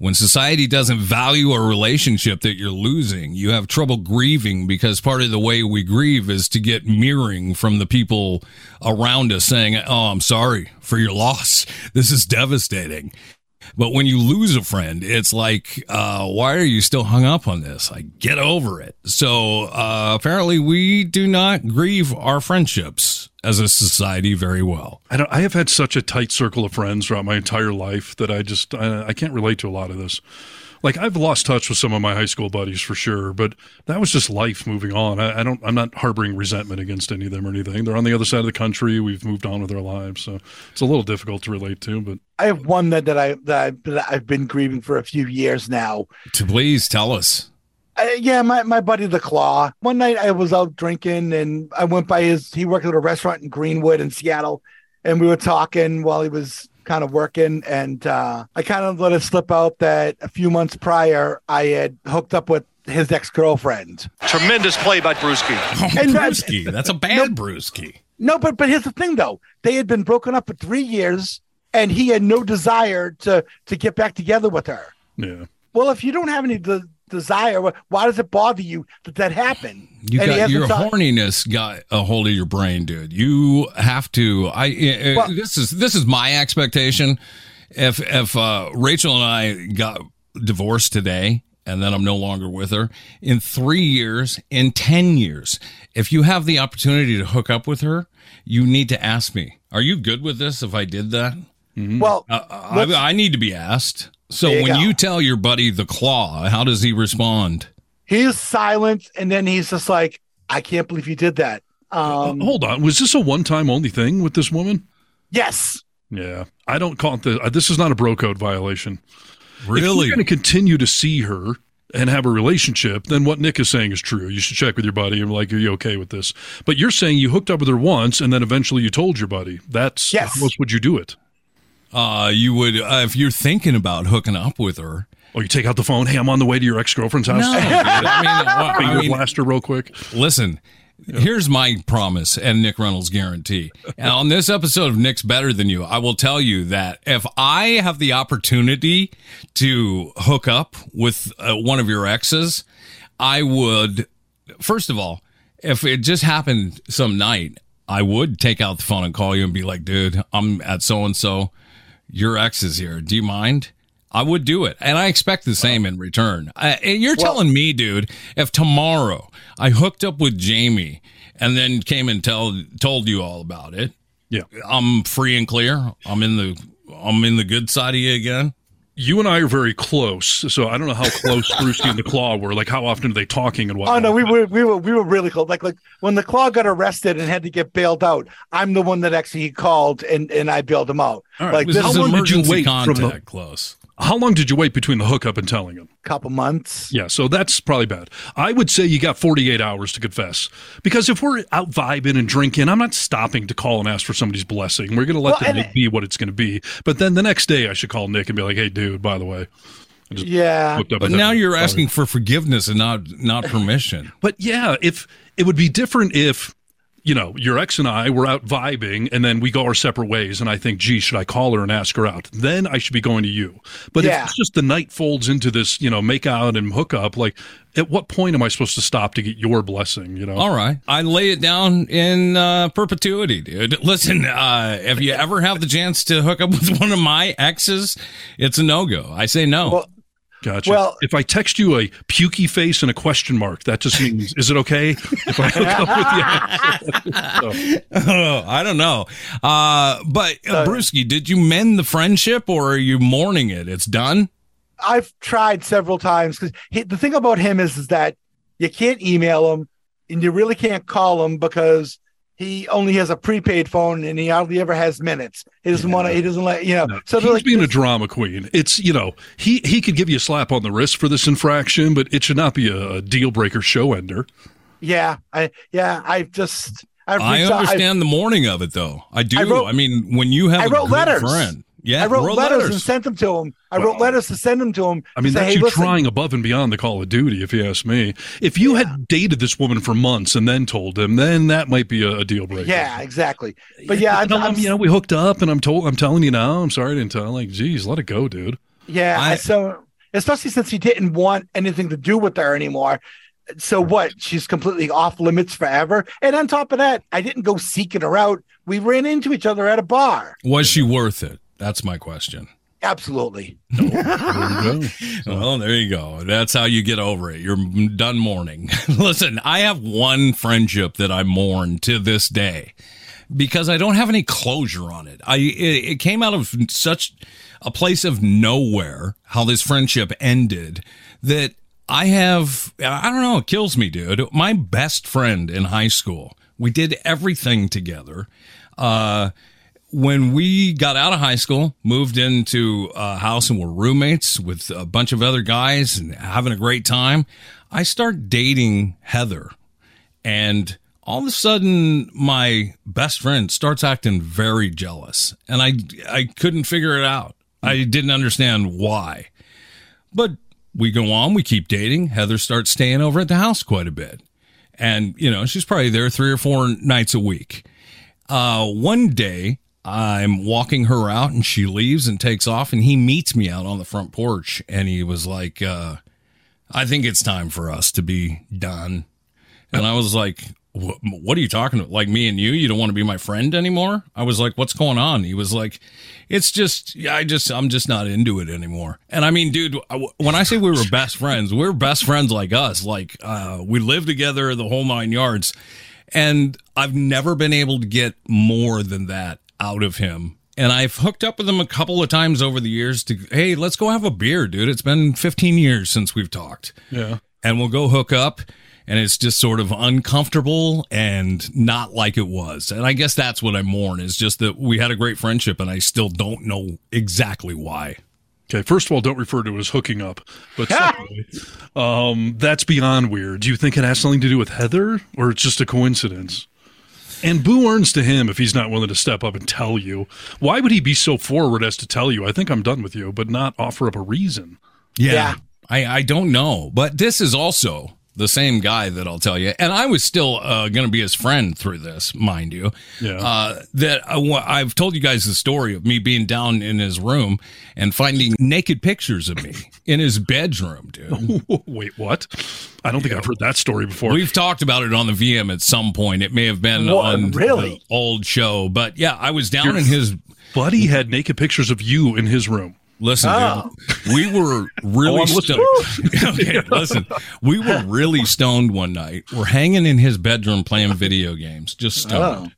When society doesn't value a relationship that you're losing, you have trouble grieving because part of the way we grieve is to get mirroring from the people around us saying, Oh, I'm sorry for your loss. This is devastating. But when you lose a friend, it's like, uh, why are you still hung up on this? Like, get over it. So, uh, apparently we do not grieve our friendships as a society very well. I. I have had such a tight circle of friends throughout my entire life that I just I, I can't relate to a lot of this. Like I've lost touch with some of my high school buddies for sure, but that was just life moving on. I, I don't. I'm not harboring resentment against any of them or anything. They're on the other side of the country. We've moved on with our lives, so it's a little difficult to relate to. But I have one that that I that, I, that I've been grieving for a few years now. To please tell us. Uh, yeah, my, my buddy the Claw. One night I was out drinking and I went by his. He worked at a restaurant in Greenwood in Seattle, and we were talking while he was kind of working. And uh, I kind of let it slip out that a few months prior I had hooked up with his ex girlfriend. Tremendous play by Brewski. Oh, And that- Brewski. That's a bad Brewski. No, but but here's the thing though. They had been broken up for three years, and he had no desire to to get back together with her. Yeah. Well, if you don't have any de- desire, why does it bother you that that happened? You And got your horniness got a hold of your brain, dude. You have to. I. uh, Well- this is this is my expectation. If if uh, Rachel and I got divorced today, and then I'm no longer with her in three years, in ten years, if you have the opportunity to hook up with her, you need to ask me. Are you good with this? If I did that, Well, uh, I, I need to be asked. So you when go. you tell your buddy the claw, how does he respond? he's silent, and then he's just like, "I can't believe you did that." Um, Hold on. Was this a one time only thing with this woman? yes, Yeah. I don't call it the, uh, this is not a bro code violation. If Really? you're going to continue to see her and have a relationship, then what Nick is saying is true. You should check with your buddy and be like, are you okay with this? But you're saying you hooked up with her once and then eventually you told your buddy. That's Yes. how else would you do it? Uh, you would uh, if you're thinking about hooking up with her. Or you take out the phone, hey, I'm on the way to your ex girlfriend's house. No, dude, I mean, uh, I mean, blast her real quick. listen. Here's my promise and Nick Reynolds guarantee. And on this episode of Nick's Better Than You, I will tell you that if I have the opportunity to hook up with uh, one of your exes, I would, first of all, if it just happened some night, I would take out the phone and call you and be like, dude, I'm at so and so. Your ex is here. Do you mind? I would do it. And I expect the same in return. Uh, and you're telling me, dude, if tomorrow I hooked up with Jamie and then came and tell, told you all about it, Yeah. I'm free and clear. I'm in the, I'm in the good side of you again. You and I are very close. So I don't know how close Brewski and the Claw were. Like, how often are they talking and what? Oh no, we were we were we were really close. Like like when the claw got arrested and had to get bailed out, I'm the one that actually called and and I bailed him out. Right. Like This this is How long did you emergency wait from the- contact close. How long did you wait between the hookup and telling him? couple months. Yeah, so that's probably bad. I would say you got 48 hours to confess. Because if we're out vibing and drinking, I'm not stopping to call and ask for somebody's blessing. We're going to let Well, the be what it's going to be. But then the next day, I should call Nick and be like, hey, dude, by the way. Yeah. But now you're asking for forgiveness and not, not permission. But yeah, if it would be different if, you know, your ex and I were out vibing and then we go our separate ways and I think, gee, should I call her and ask her out? Then I should be going to you. But Yeah. if it's just the night folds into this, you know, make out and hook up, like at what point am I supposed to stop to get your blessing, you know? All right. I lay it down in uh, perpetuity, dude. Listen, uh, if you ever have the chance to hook up with one of my exes, it's a no go. I say no. Well, Gotcha. Well- if I text you a pukey face and a question mark, that just means, is it okay if I hook up with you? So, I don't know. Uh, but, uh, Brewski, did you mend the friendship or are you mourning it? It's done? I've tried several times because the thing about him is, is that you can't email him and you really can't call him because he only has a prepaid phone and he hardly ever has minutes. He doesn't want to. He doesn't let you know. So he's like, being a drama queen. It's you know he he could give you a slap on the wrist for this infraction, but it should not be a, a deal breaker show ender. yeah, I yeah, I've just I've I reached out- I've- understand the morning of it, though. I do. I, I mean, when you have I a wrote good letters. friend. Yeah, I wrote, letters, and sent them to him. I wrote letters to send them to him. I mean, say, that's hey, you listen, trying above and beyond the Call of Duty, if you ask me. If you had dated this woman for months and then told him, then that might be a, a deal breaker. Yeah, exactly. But yeah, I'm, I'm, you know, we hooked up, and I'm told, I'm telling you now. I'm sorry I didn't tell. Like, geez, let it go, dude. yeah. I- so especially since he didn't want anything to do with her anymore. So what? She's completely off limits forever. And on top of that, I didn't go seeking her out. We ran into each other at a bar. Was she worth it? That's my question. Absolutely. There. Well, there you go. That's how you get over it. You're done mourning. Listen, I have one friendship that I mourn to this day because I don't have any closure on it. I it, it came out of such a place of nowhere how this friendship ended that I have I don't know, it kills me, dude. My best friend in high school. We did everything together. Uh when we got out of high school, moved into a house and were roommates with a bunch of other guys and having a great time, I start dating Heather. And all of a sudden, my best friend starts acting very jealous. And I, I couldn't figure it out. I didn't understand why. But we go on, we keep dating. Heather starts staying over at the house quite a bit. And, you know, she's probably there three or four nights a week. Uh, one day, I'm walking her out and she leaves and takes off and he meets me out on the front porch and he was like, uh, I think it's time for us to be done. And I was like, what, are you talking about? Like me and you, you don't want to be my friend anymore? I was like, what's going on? He was like, it's just, I just, I'm just not into it anymore. And I mean, dude, when I say we were best friends, we're best friends like us. Like, uh, we live together the whole nine yards. And I've never been able to get more than that out of him. And I've hooked up with him a couple of times over the years to, hey, let's go have a beer, dude. It's been 15 years since we've talked Yeah. and we'll go hook up and it's just sort of uncomfortable and not like it was. And I guess that's what I mourn is just that we had a great friendship and I still don't know exactly why. Okay, first of all, don't refer to it as hooking up. But secondly, um, that's beyond weird. Do you think it has something to do with Heather, or it's just a coincidence? And boo earns to him if he's not willing to step up and tell you. Why would he be so forward as to tell you, I think I'm done with you, but not offer up a reason? Yeah. I, I don't know. But this is also the same guy that I'll tell you. And I was still uh, going to be his friend through this, mind you. Yeah. Uh, that I, I've told you guys the story of me being down in his room and finding naked pictures of me in his bedroom, dude. Wait, what? I don't think I've heard that story before. We've talked about it on the VM at some point. It may have been What? on Really? the old show, but yeah, I was down Your in his. buddy had naked pictures of you in his room. Listen, Oh. dude, we were really Oh, stoned. okay, listen, we were really stoned one night. We're hanging in his bedroom playing video games, just oh. stoned.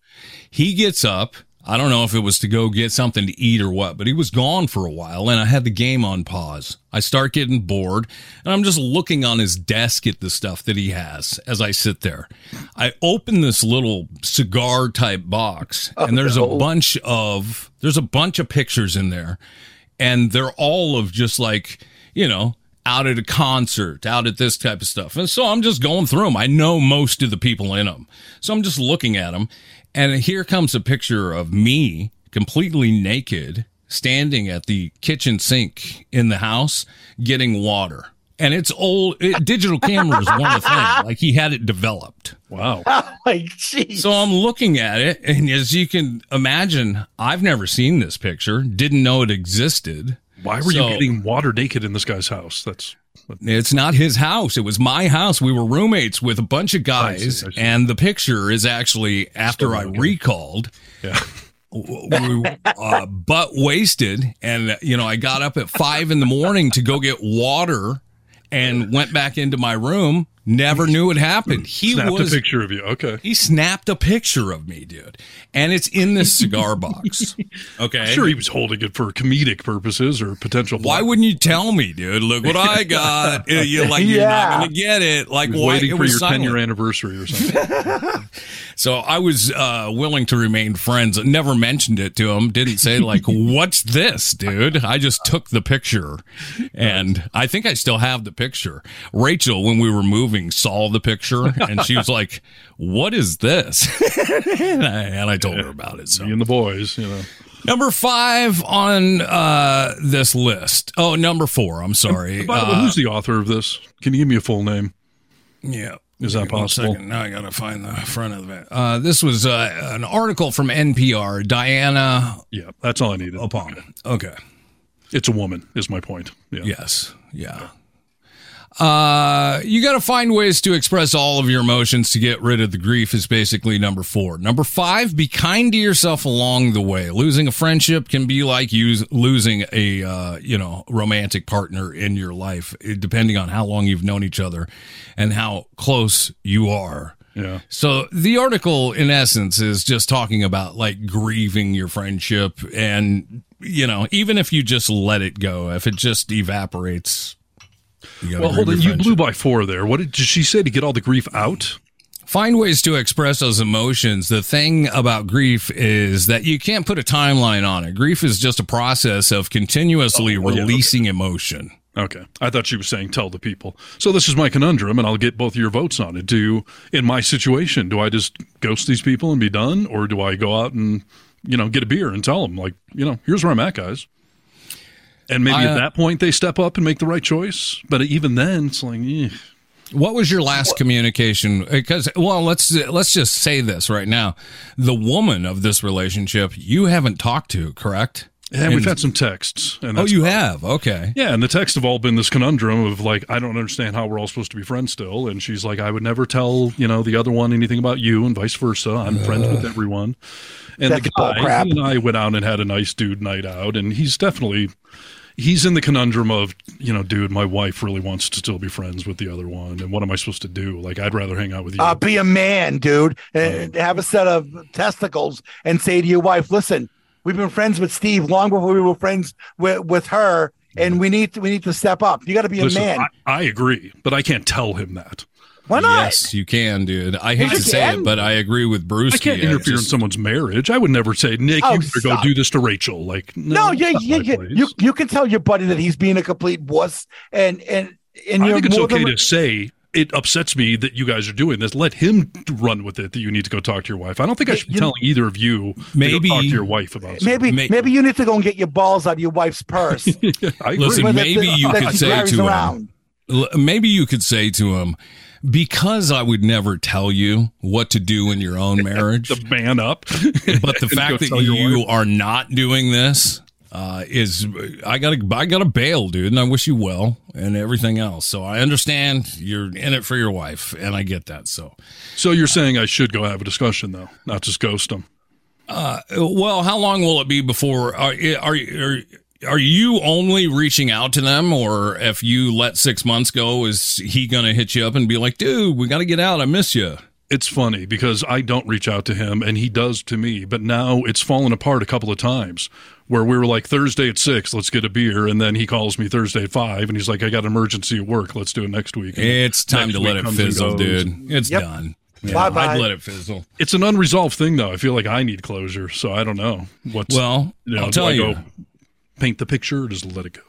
He gets up. I don't know if it was to go get something to eat or what, but he was gone for a while and I had the game on pause. I start getting bored and I'm just looking on his desk at the stuff that he has as I sit there. I open this little cigar type box and there's a oh, bunch of there's a bunch of pictures in there and they're all of just like, you know, out at a concert, out at this type of stuff. And so I'm just going through them. I know most of the people in them. So I'm just looking at them. And here comes a picture of me completely naked standing at the kitchen sink in the house getting water. And it's old it, digital cameras weren't a thing. Like he had it developed. Wow. Oh like, jeez. So I'm looking at it, and as you can imagine, I've never seen this picture, didn't know it existed. Why were So- you getting water naked in this guy's house? That's It's not his house. It was my house. We were roommates with a bunch of guys, and the picture is actually after I recalled. Yeah. We were uh, butt wasted, and you know I got up at five in the morning to go get water, and went back into my room. Never knew it happened. He snapped was a picture of you. Okay. he snapped a picture of me, dude, and it's in this cigar box. Okay, I'm sure he was holding it for comedic purposes or potential. Why wouldn't you tell me, dude? Look what I got. Uh, You're like you're not gonna get it. Like He was why? waiting it for was your 10 year anniversary or something. So I was uh, willing to remain friends. Never mentioned it to him. Didn't say like, "What's this, dude?" I just took the picture, and I think I still have the picture. Rachel, when we were moving, saw the picture, and she was like, "What is this?" and, I, and I told her about it. So Me and the boys, you know. number five on uh, this list. Oh, number four. I'm sorry. By the way, Uh, who's the author of this? Can you give me a full name? Yeah. Is that possible? second. Now I got to find the front of it. Uh, this was uh, an article from NPR. Diana. Yeah, that's all I needed. Upon. Okay. It's a woman, is my point. Yeah. Yes. Yeah. Uh, you got to find ways to express all of your emotions to get rid of the grief is basically number four. Number five, be kind to yourself along the way. Losing a friendship can be like use, losing a, uh, you know, romantic partner in your life, eh, depending on how long you've known each other and how close you are. Yeah. So the article, in essence, is just talking about like grieving your friendship, and you know, even if you just let it go, if it just evaporates. You Well, hold on. your You blew by four there. What did, did she say to get all the grief out? Find ways to express those emotions. The thing about grief is that you can't put a timeline on it. Grief is just a process of continuously Oh, well, yeah, okay. releasing emotion. Okay. I thought she was saying tell the people. So this is my conundrum, and I'll get both of your votes on it. Do in my situation, do I just ghost these people and be done, or do I go out and you know get a beer and tell them like you know here's where I'm at, guys? And maybe I, uh, at that point they step up and make the right choice. But even then, it's like, eh. What was your last communication? Because well, let's let's just say this right now: the woman of this relationship you haven't talked to, correct? And, we've had some texts. And oh, you about- have. Okay. Yeah, and the texts have all been this conundrum of like, I don't understand how we're all supposed to be friends still. And she's like, I would never tell, you know, the other one anything about you and vice versa. I'm friends with everyone. And That's the guy bullcrap. he and I went out and had a nice dude night out, and he's definitely he's in the conundrum of, you know, dude, my wife really wants to still be friends with the other one, and what am I supposed to do? Like, I'd rather hang out with you. Uh, be a man, dude, and have a set of testicles and say to your wife, "Listen, we've been friends with Steve long before we were friends with, with her, and we need to, we need to step up. You got to be Listen, a man. I, I agree, but I can't tell him that. Why not? Yes, you can, dude. I hate You to say it, but I agree with Bruce. I can't interfere in someone's marriage. I would never say, Nick, Oh, you better go do this to Rachel. Like, No, no, yeah, yeah, yeah. You you can tell your buddy that he's being a complete wuss, and and and I you're think it's okay than- to say it upsets me that you guys are doing this. Let him run with it. That you need to go talk to your wife. I don't think I should be you- telling either of you. Maybe- to go talk to your wife about. Maybe May- maybe you need to go and get your balls out of your wife's purse. something. I agree. Listen, But that- maybe you that could say to him, around. L- maybe you could say to him, because I would never tell you what to do in your own marriage, the man up. but the fact that you are not doing this uh, is I gotta I gotta bail, dude, and I wish you well and everything else. So I understand you're in it for your wife, and I get that. So, So you're saying I should go have a discussion though, not just ghost him. uh, well, how long will it be before are are are are you only reaching out to them, or if you let six months go, is he gonna hit you up and be like, dude, we got to get out, I miss you. It's funny because I don't reach out to him and he does to me, but now it's fallen apart a couple of times where we were like Thursday at six, let's get a beer, and then he calls me Thursday at five and he's like, I got an emergency at work, let's do it next week. And It's time to let it comes fizzle, dude. It's Yep. done. Bye-bye. I'd let it fizzle. It's an unresolved thing though. I feel like I need closure, so I don't know what's. Well, you know, I'll tell you. go paint the picture, or just let it go.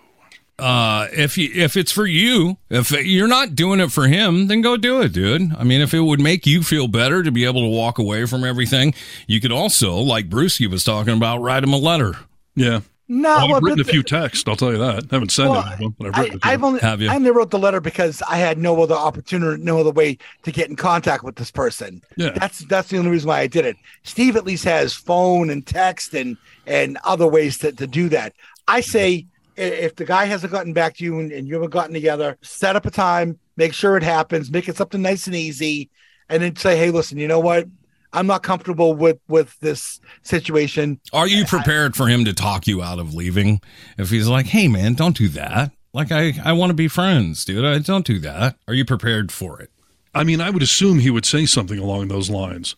Uh, if you if it's for you, if you're not doing it for him, then go do it, dude. I mean, if it would make you feel better to be able to walk away from everything, you could also, like Bruce, Brucey was talking about, write him a letter. Yeah. No, Well, I've well, written a few texts. I'll tell you that. I haven't sent Well, any of them, but I've written I, a I've only Have you? I only wrote the letter because I had no other opportunity, no other way to get in contact with this person. Yeah. That's that's the only reason why I did it. Steve at least has phone and text and and other ways to, to do that. I say if the guy hasn't gotten back to you and, and you haven't gotten together, set up a time, make sure it happens, make it something nice and easy, and then say, hey, listen, you know what? I'm not comfortable with with this situation. Are you prepared for him to talk you out of leaving? If he's like, "Hey, man, don't do that. Like, I I want to be friends, dude. I don't do that." Are you prepared for it? I mean, I would assume he would say something along those lines.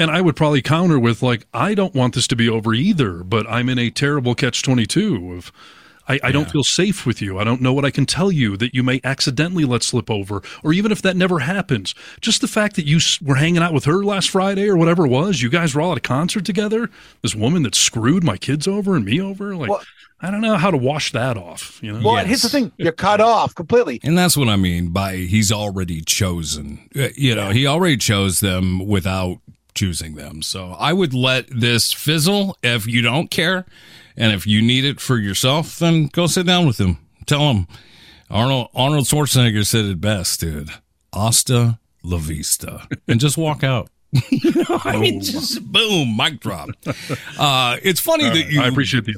And I would probably counter with, like, I don't want this to be over either, but I'm in a terrible catch 22 of. I, I don't feel safe with you. I don't know what I can tell you that you may accidentally let slip over, or even if that never happens. Just the fact that you were hanging out with her last Friday or whatever it was, you guys were all at a concert together. This woman that screwed my kids over and me over, like, Well- I don't know how to wash that off. You know, Well, here's the thing: you're cut off completely. And that's what I mean by he's already chosen. Uh, You know, he already chose them without choosing them. So I would let this fizzle if you don't care. And if you need it for yourself, then go sit down with him. Tell him Arnold Arnold Schwarzenegger said it best, dude. Asta la vista. And just walk out. you know, I mean, just boom, mic drop. Uh, it's funny that you I appreciate the.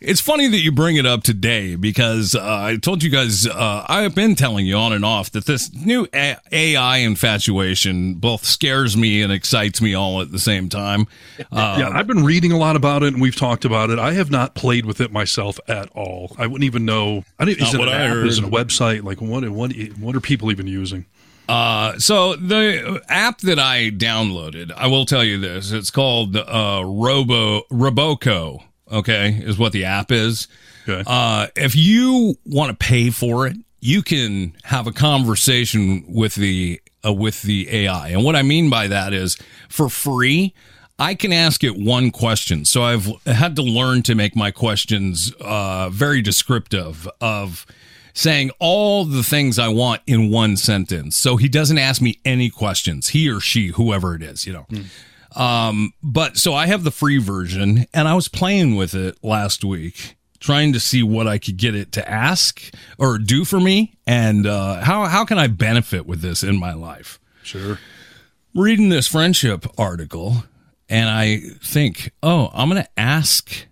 it's funny that you bring it up today because uh, I told you guys uh, I have been telling you on and off that this new A- AI infatuation both scares me and excites me all at the same time. Uh, yeah, I've been reading a lot about it, and we've talked about it. I have not played with it myself at all. I wouldn't even know. I didn't. Is it an app? Is it a website? Like what? What? What are people even using? Uh, so the app that I downloaded, I will tell you this: it's called uh, Robo Roboco. Okay, is what the app is. Okay. Uh, if you want to pay for it, you can have a conversation with the uh, with the AI. And what I mean by that is for free, I can ask it one question. So I've had to learn to make my questions uh, very descriptive of saying all the things I want in one sentence. So he doesn't ask me any questions, he or she, whoever it is, you know. Um, but so I have the free version and I was playing with it last week, trying to see what I could get it to ask or do for me and uh, how, how can I benefit with this in my life? Sure. Reading this friendship article and I think, oh, I'm going to ask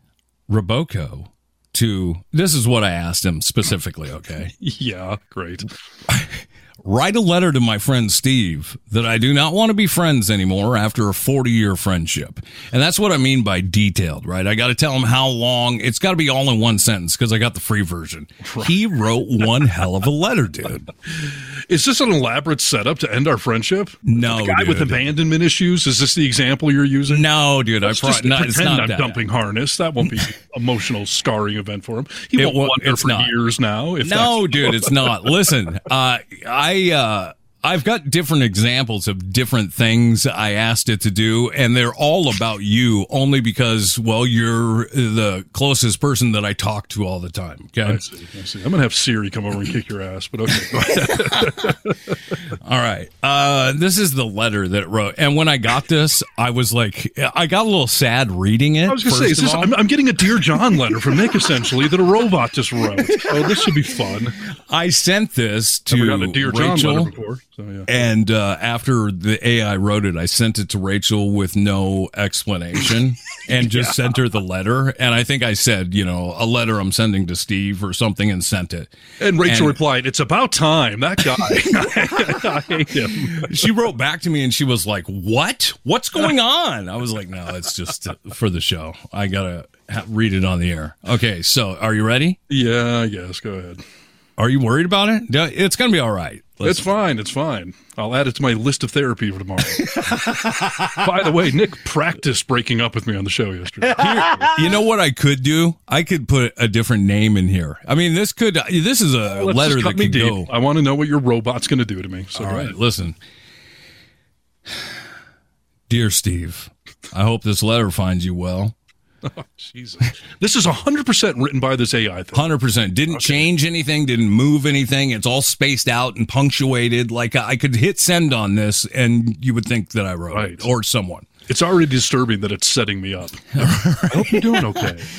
Roboco to, this is what I asked him specifically, okay? Yeah, great. write a letter to my friend Steve that I do not want to be friends anymore after a 40 year friendship. And that's what I mean by detailed, right? I got to tell him how long. It's got to be all in one sentence because I got the free version. He wrote one hell of a letter, dude. Is this an elaborate setup to end our friendship? No, the guy with abandonment issues. Is this the example you're using? No, dude. I Let's pro- just no, it's pretend not I'm that. dumping harness. That won't be emotional scarring event for him. He It won't wonder for not. years now. If no, dude, it's not. Listen, uh, I, uh, I've got different examples of different things I asked it to do, and they're all about you only because, well, you're the closest person that I talk to all the time. Okay. I see, I see. I'm gonna have Siri come over and kick your ass, but okay. All right. Uh, this is the letter that it wrote. And when I got this, I was like, I got a little sad reading it. I was going to say, is this, I'm, I'm getting a Dear John letter from Nick essentially that a robot just wrote. Oh, this should be fun. I sent this to gotten a Dear John Rachel. So yeah. And uh, after the AI wrote it, I sent it to Rachel with no explanation and just sent her the letter. And I think I said, you know, a letter I'm sending to Steve or something and sent it. And Rachel And- replied, "It's about time." That guy, I hate him. She wrote back to me and she was like, What? What's going on? I was like, No, it's just for the show. I got to ha- read it on the air. Okay, so are you ready? Yeah, I guess. Go ahead. Are you worried about it? It's going to be all right. Let's- It's fine. It's fine. I'll add it to my list of therapy for tomorrow. By the way, Nick practiced breaking up with me on the show yesterday. you know what I could do? I could put a different name in here. I mean, this could. This is a Let's letter that could deep. go. I want to know what your robot's going to do to me. So All right, ahead. listen. Dear Steve, I hope this letter finds you well. Jesus, this is hundred percent written by this AI thing. Hundred percent. Didn't change anything. Didn't move anything. It's all spaced out and punctuated. Like I could hit send on this, and you would think that I wrote Right. it or someone. It's already disturbing that it's setting me up. I hope you're doing okay.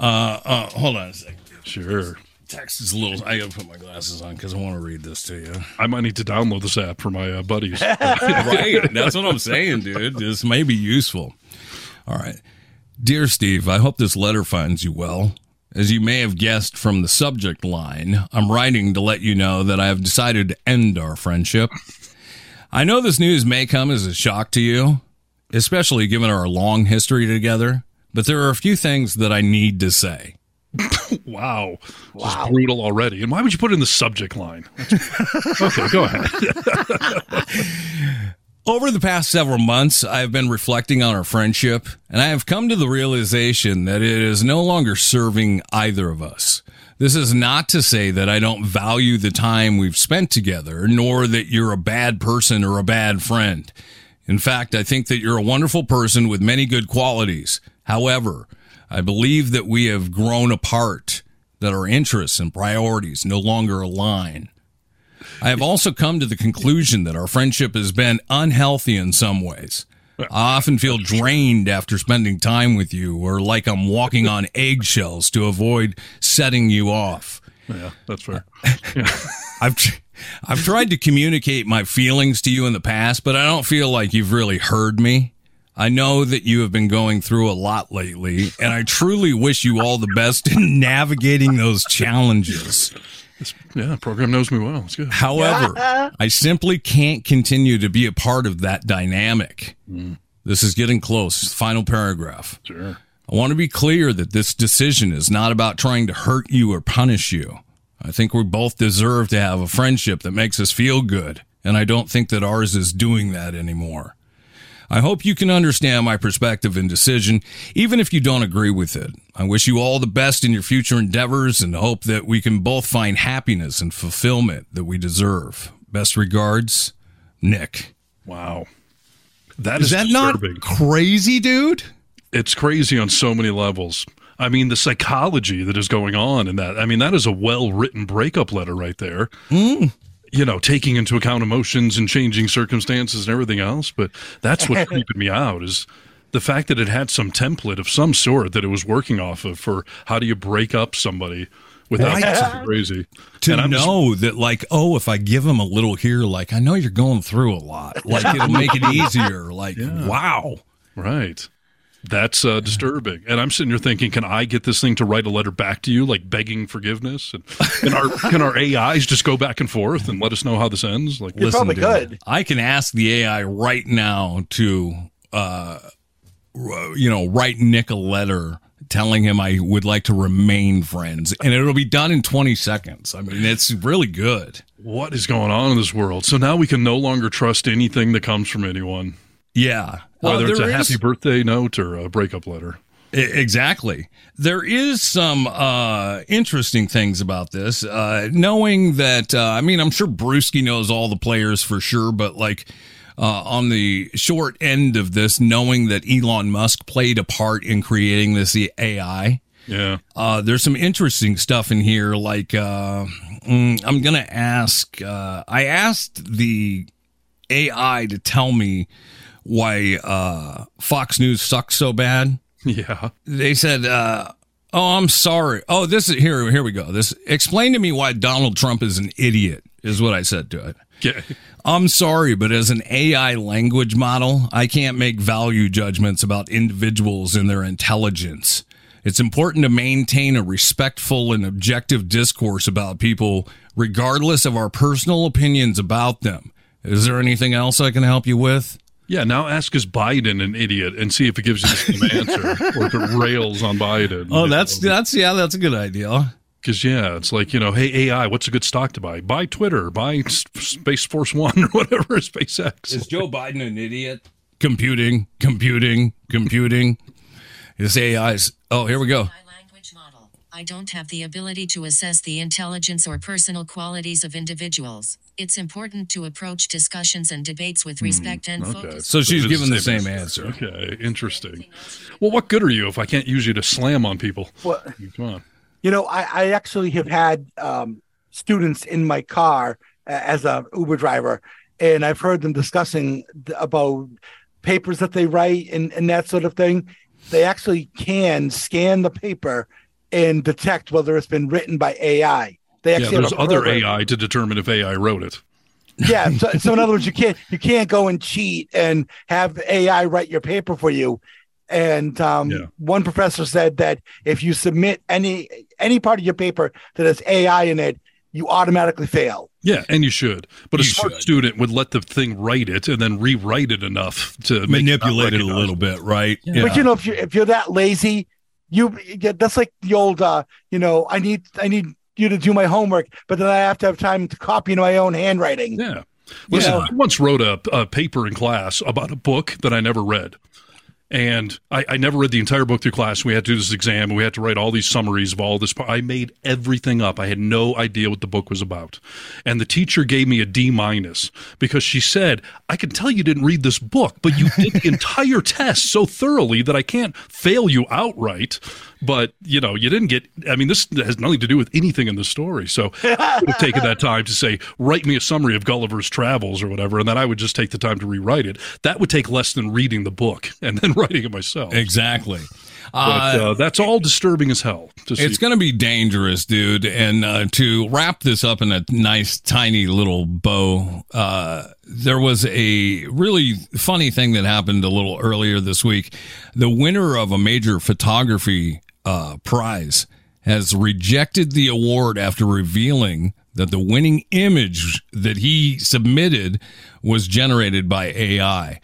Uh, uh, hold on a second. Sure. Text is a little. I gotta put my glasses on because I want to read this to you. I might need to download this app for my uh, buddies. right. That's what I'm saying, dude. This may be useful. All right. Dear Steve, I hope this letter finds you well. As you may have guessed from the subject line, I'm writing to let you know that I have decided to end our friendship. I know this news may come as a shock to you, especially given our long history together, but there are a few things that I need to say. wow. This is brutal already. And why would you put it in the subject line? Okay, go ahead. Over the past several months, I have been reflecting on our friendship, and I have come to the realization that it is no longer serving either of us. This is not to say that I don't value the time we've spent together, nor that you're a bad person or a bad friend. In fact, I think that you're a wonderful person with many good qualities. However, I believe that we have grown apart, that our interests and priorities no longer align. I have also come to the conclusion that our friendship has been unhealthy in some ways. I often feel drained after spending time with you, or like I'm walking on eggshells to avoid setting you off. Yeah, that's fair. I've I've tried to communicate my feelings to you in the past, but I don't feel like you've really heard me. I know that you have been going through a lot lately, and I truly wish you all the best in navigating those challenges. Yeah, the program knows me well. It's good. However, I simply can't continue to be a part of that dynamic. Mm. This is getting close. Final paragraph. Sure. I want to be clear that this decision is not about trying to hurt you or punish you. I think we both deserve to have a friendship that makes us feel good, and I don't think that ours is doing that anymore. I hope you can understand my perspective and decision, even if you don't agree with it. I wish you all the best in your future endeavors and hope that we can both find happiness and fulfillment that we deserve. Best regards, Nick. Wow. That Is is that disturbing. not crazy, dude? it's crazy on so many levels. I mean, the psychology that is going on in that. I mean, that is a well written breakup letter right there. Mm. You know, taking into account emotions and changing circumstances and everything else. But that's what's creeping me out is the fact that it had some template of some sort that it was working off of for how do you break up somebody without Right. something crazy. To And I'm just- know that, like, oh, if I give them a little here, like, I know you're going through a lot. Like, it'll make it easier. Like, wow. Right. That's uh, disturbing. And I'm sitting here thinking, can I get this thing to write a letter back to you, like begging forgiveness? And can our can our AIs just go back and forth and let us know how this ends? Like, Listen, dude, I can ask the AI right now to, uh, r- you know, write Nick a letter telling him I would like to remain friends, and it'll be done in 20 seconds. I mean, it's really good. what is going on in this world? So now we can no longer trust anything that comes from anyone, Yeah. whether Uh, it's a there happy birthday note or a breakup letter. Exactly. There is some uh, interesting things about this. Uh, knowing that, uh, I mean, I'm sure Brewski knows all the players for sure, but like uh, on the short end of this, knowing that Elon Musk played a part in creating this AI. Yeah. Uh, there's some interesting stuff in here. Like, uh, mm, I'm going to ask, uh, I asked the AI to tell me why uh, Fox News sucks so bad Yeah. they said, uh, "Oh, I'm sorry. Oh, this is here. Here we go. This explain to me why Donald Trump is an idiot." Is what I said to it. Yeah. I'm sorry, but as an AI language model, I can't make value judgments about individuals and their intelligence. It's important to maintain a respectful and objective discourse about people, regardless of our personal opinions about them. Is there anything else I can help you with? Yeah. Now ask is Biden an idiot and see if it gives you the same answer or if it rails on Biden. Oh, that's that's yeah, that's a good idea. Because yeah, it's like you know, hey AI, what's a good stock to buy? Buy Twitter, buy Space Force One or whatever, SpaceX. Is Joe Biden an idiot? Computing, computing, computing. This AI's. Oh, here we go. I don't have the ability to assess the intelligence or personal qualities of individuals. It's important to approach discussions and debates with respect and Hmm, Okay. focus. So she's it's given the same answer. Okay, interesting. Well, what good are you if I can't use you to slam on people? What? Come on. You know, I, I actually have had um, students in my car uh, as a Uber driver, and I've heard them discussing about papers that they write and, and that sort of thing. They actually can scan the paper and detect whether it's been written by AI. They Yeah, actually have there's other. AI to determine if AI wrote it. Yeah. So, so in other words, you can't you can't go and cheat and have AI write your paper for you. And um, one professor said that if you submit any any part of your paper that has AI in it, you automatically fail. Yeah, and you should. But a smart student would let the thing write it and then rewrite it enough to Manipulate it a little bit, right? Yeah. But you know, if you if you're that lazy, you yeah, that's like the old uh, you know, I need I need you to do my homework, but then I have to have time to copy in my own handwriting. Yeah. Listen, Yeah. I once wrote a, a paper in class about a book that I never read. And I, I never read the entire book through class. We had to do this exam and we had to write all these summaries of all this. I made everything up. I had no idea what the book was about. And the teacher gave me a D minus because she said, I can tell you didn't read this book, but you did the entire test so thoroughly that I can't fail you outright. But, you know, you didn't get, I mean, this has nothing to do with anything in the story. So I would have taken that time to say, write me a summary of Gulliver's Travels or whatever. And then I would just take the time to rewrite it. That would take less than reading the book and then writing it myself. Exactly. But uh, that's all disturbing as hell. To see. It's going to be dangerous, dude. And uh, to wrap this up in a nice, tiny little bow, uh, there was a really funny thing that happened a little earlier this week. The winner of a major photography uh, prize has rejected the award after revealing that the winning image that he submitted was generated by AI.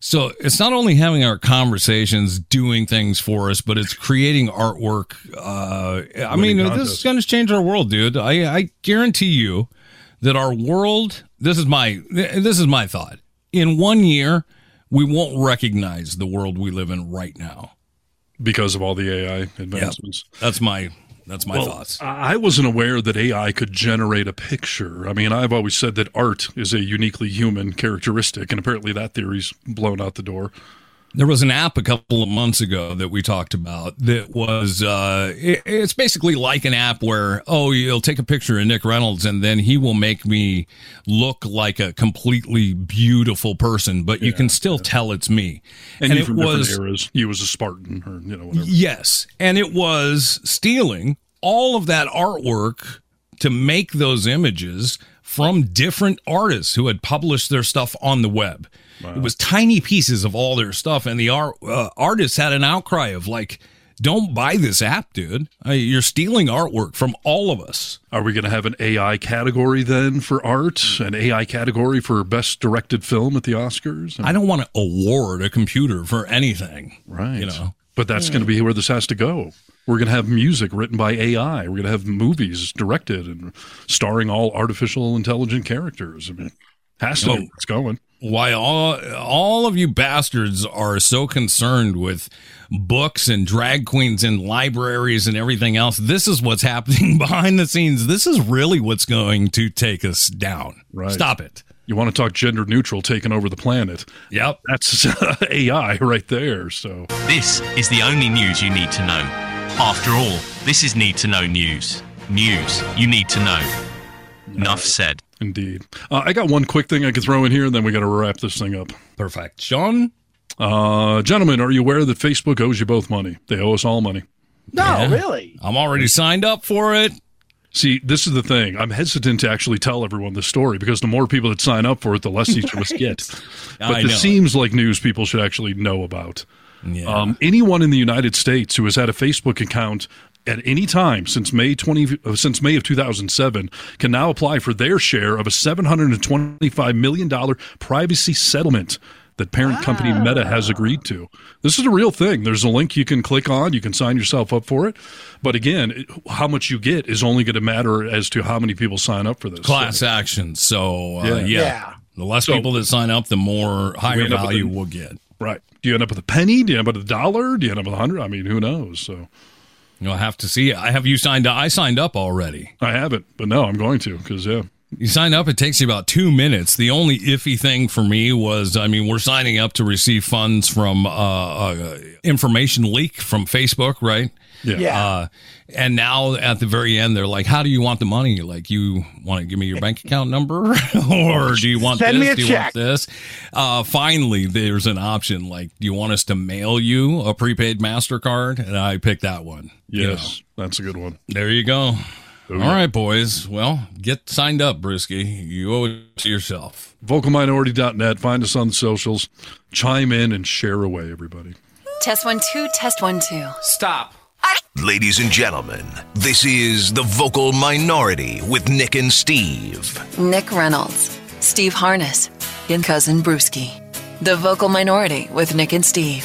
So it's not only having our conversations, doing things for us, but it's creating artwork. Uh, I mean, this is going to change our world, dude. I, I guarantee you that our world. This is my this is my thought. In one year, we won't recognize the world we live in right now because of all the AI advancements. That's my That's my Well, thoughts. I wasn't aware that AI could generate a picture. I mean, I've always said that art is a uniquely human characteristic, and apparently that theory's blown out the door. There was an app a couple of months ago that we talked about that was uh, it- it's basically like an app where oh you'll take a picture of Nick Reynolds and then he will make me look like a completely beautiful person, but you can still tell it's me. And, you it was eras. You was a Spartan, or you know whatever. Yes. And it was stealing all of that artwork to make those images from different artists who had published their stuff on the web. It was tiny pieces of all their stuff. And the art, uh, artists had an outcry of like, don't buy this app, dude. Uh, you're stealing artwork from all of us. Are we going to have an AI category then for art? An AI category for best directed film at the Oscars? I don't want to award a computer for anything. Right. You know, But that's going to be where this has to go. We're going to have music written by AI. We're going to have movies directed and starring all artificial intelligent characters. I mean, has to. Oh. be. It's going. Why all all of you bastards are so concerned with books and drag queens and libraries and everything else this is what's happening behind the scenes this is really what's going to take us down Right. stop it You want to talk gender neutral taking over the planet? Yep. That's AI right there. So This is the only news you need to know. After all, this is Need to Know News. News you need to know. Enough said. Indeed. Uh, I got one quick thing I could throw in here, and then we got to wrap this thing up. Perfect. Sean? Uh, gentlemen, are you aware that Facebook owes you both money? They owe us all money. No, Yeah. really. i'm already signed up for it See, this is the thing. I'm hesitant to actually tell everyone this story because the more people that sign up for it, the less each of us get. But I this know. seems like news people should actually know about. yeah. Um, anyone in the United States who has had a Facebook account at any time since May 20 uh, since May of 2007 can now apply for their share of a 725 million dollar privacy settlement that parent company Meta has agreed to. This is a real thing. There's a link you can click on, you can sign yourself up for it. But again, how much you get is only going to matter as to how many people sign up for this. class action so uh, Yeah. yeah. Yeah. the less So- people that sign up the more higher end value a- we'll get Right. Do you end up with a penny? Do you end up with a dollar? Do you end up with a hundred? I mean, who knows? So you'll have to see i have you signed up i signed up already I haven't, but no, I'm going to because yeah. You sign up, it takes you about two minutes. The only iffy thing for me was, I mean, we're signing up to receive funds from uh, uh, information leak from Facebook, right? Yeah. Yeah. Uh, and now at the very end, they're like, "How do you want the money? Like, you want to give me your bank account number, or do you want Send this? me a do you check." want this?" Uh, finally, there's an option like, "Do you want us to mail you a prepaid Mastercard?" And I picked that one. You Yes, that's a good one. there you go. All right, boys. Well, get signed up, Brewski. You owe it to yourself. vocalminority.net. Find us on the socials. Chime in and share away, everybody. Test one, two, test one, two. Stop. Ladies and gentlemen, this is The Vocal Minority with Nick and Steve. Nick Reynolds, Steve Harness, and Cousin Brewski. The Vocal Minority with Nick and Steve.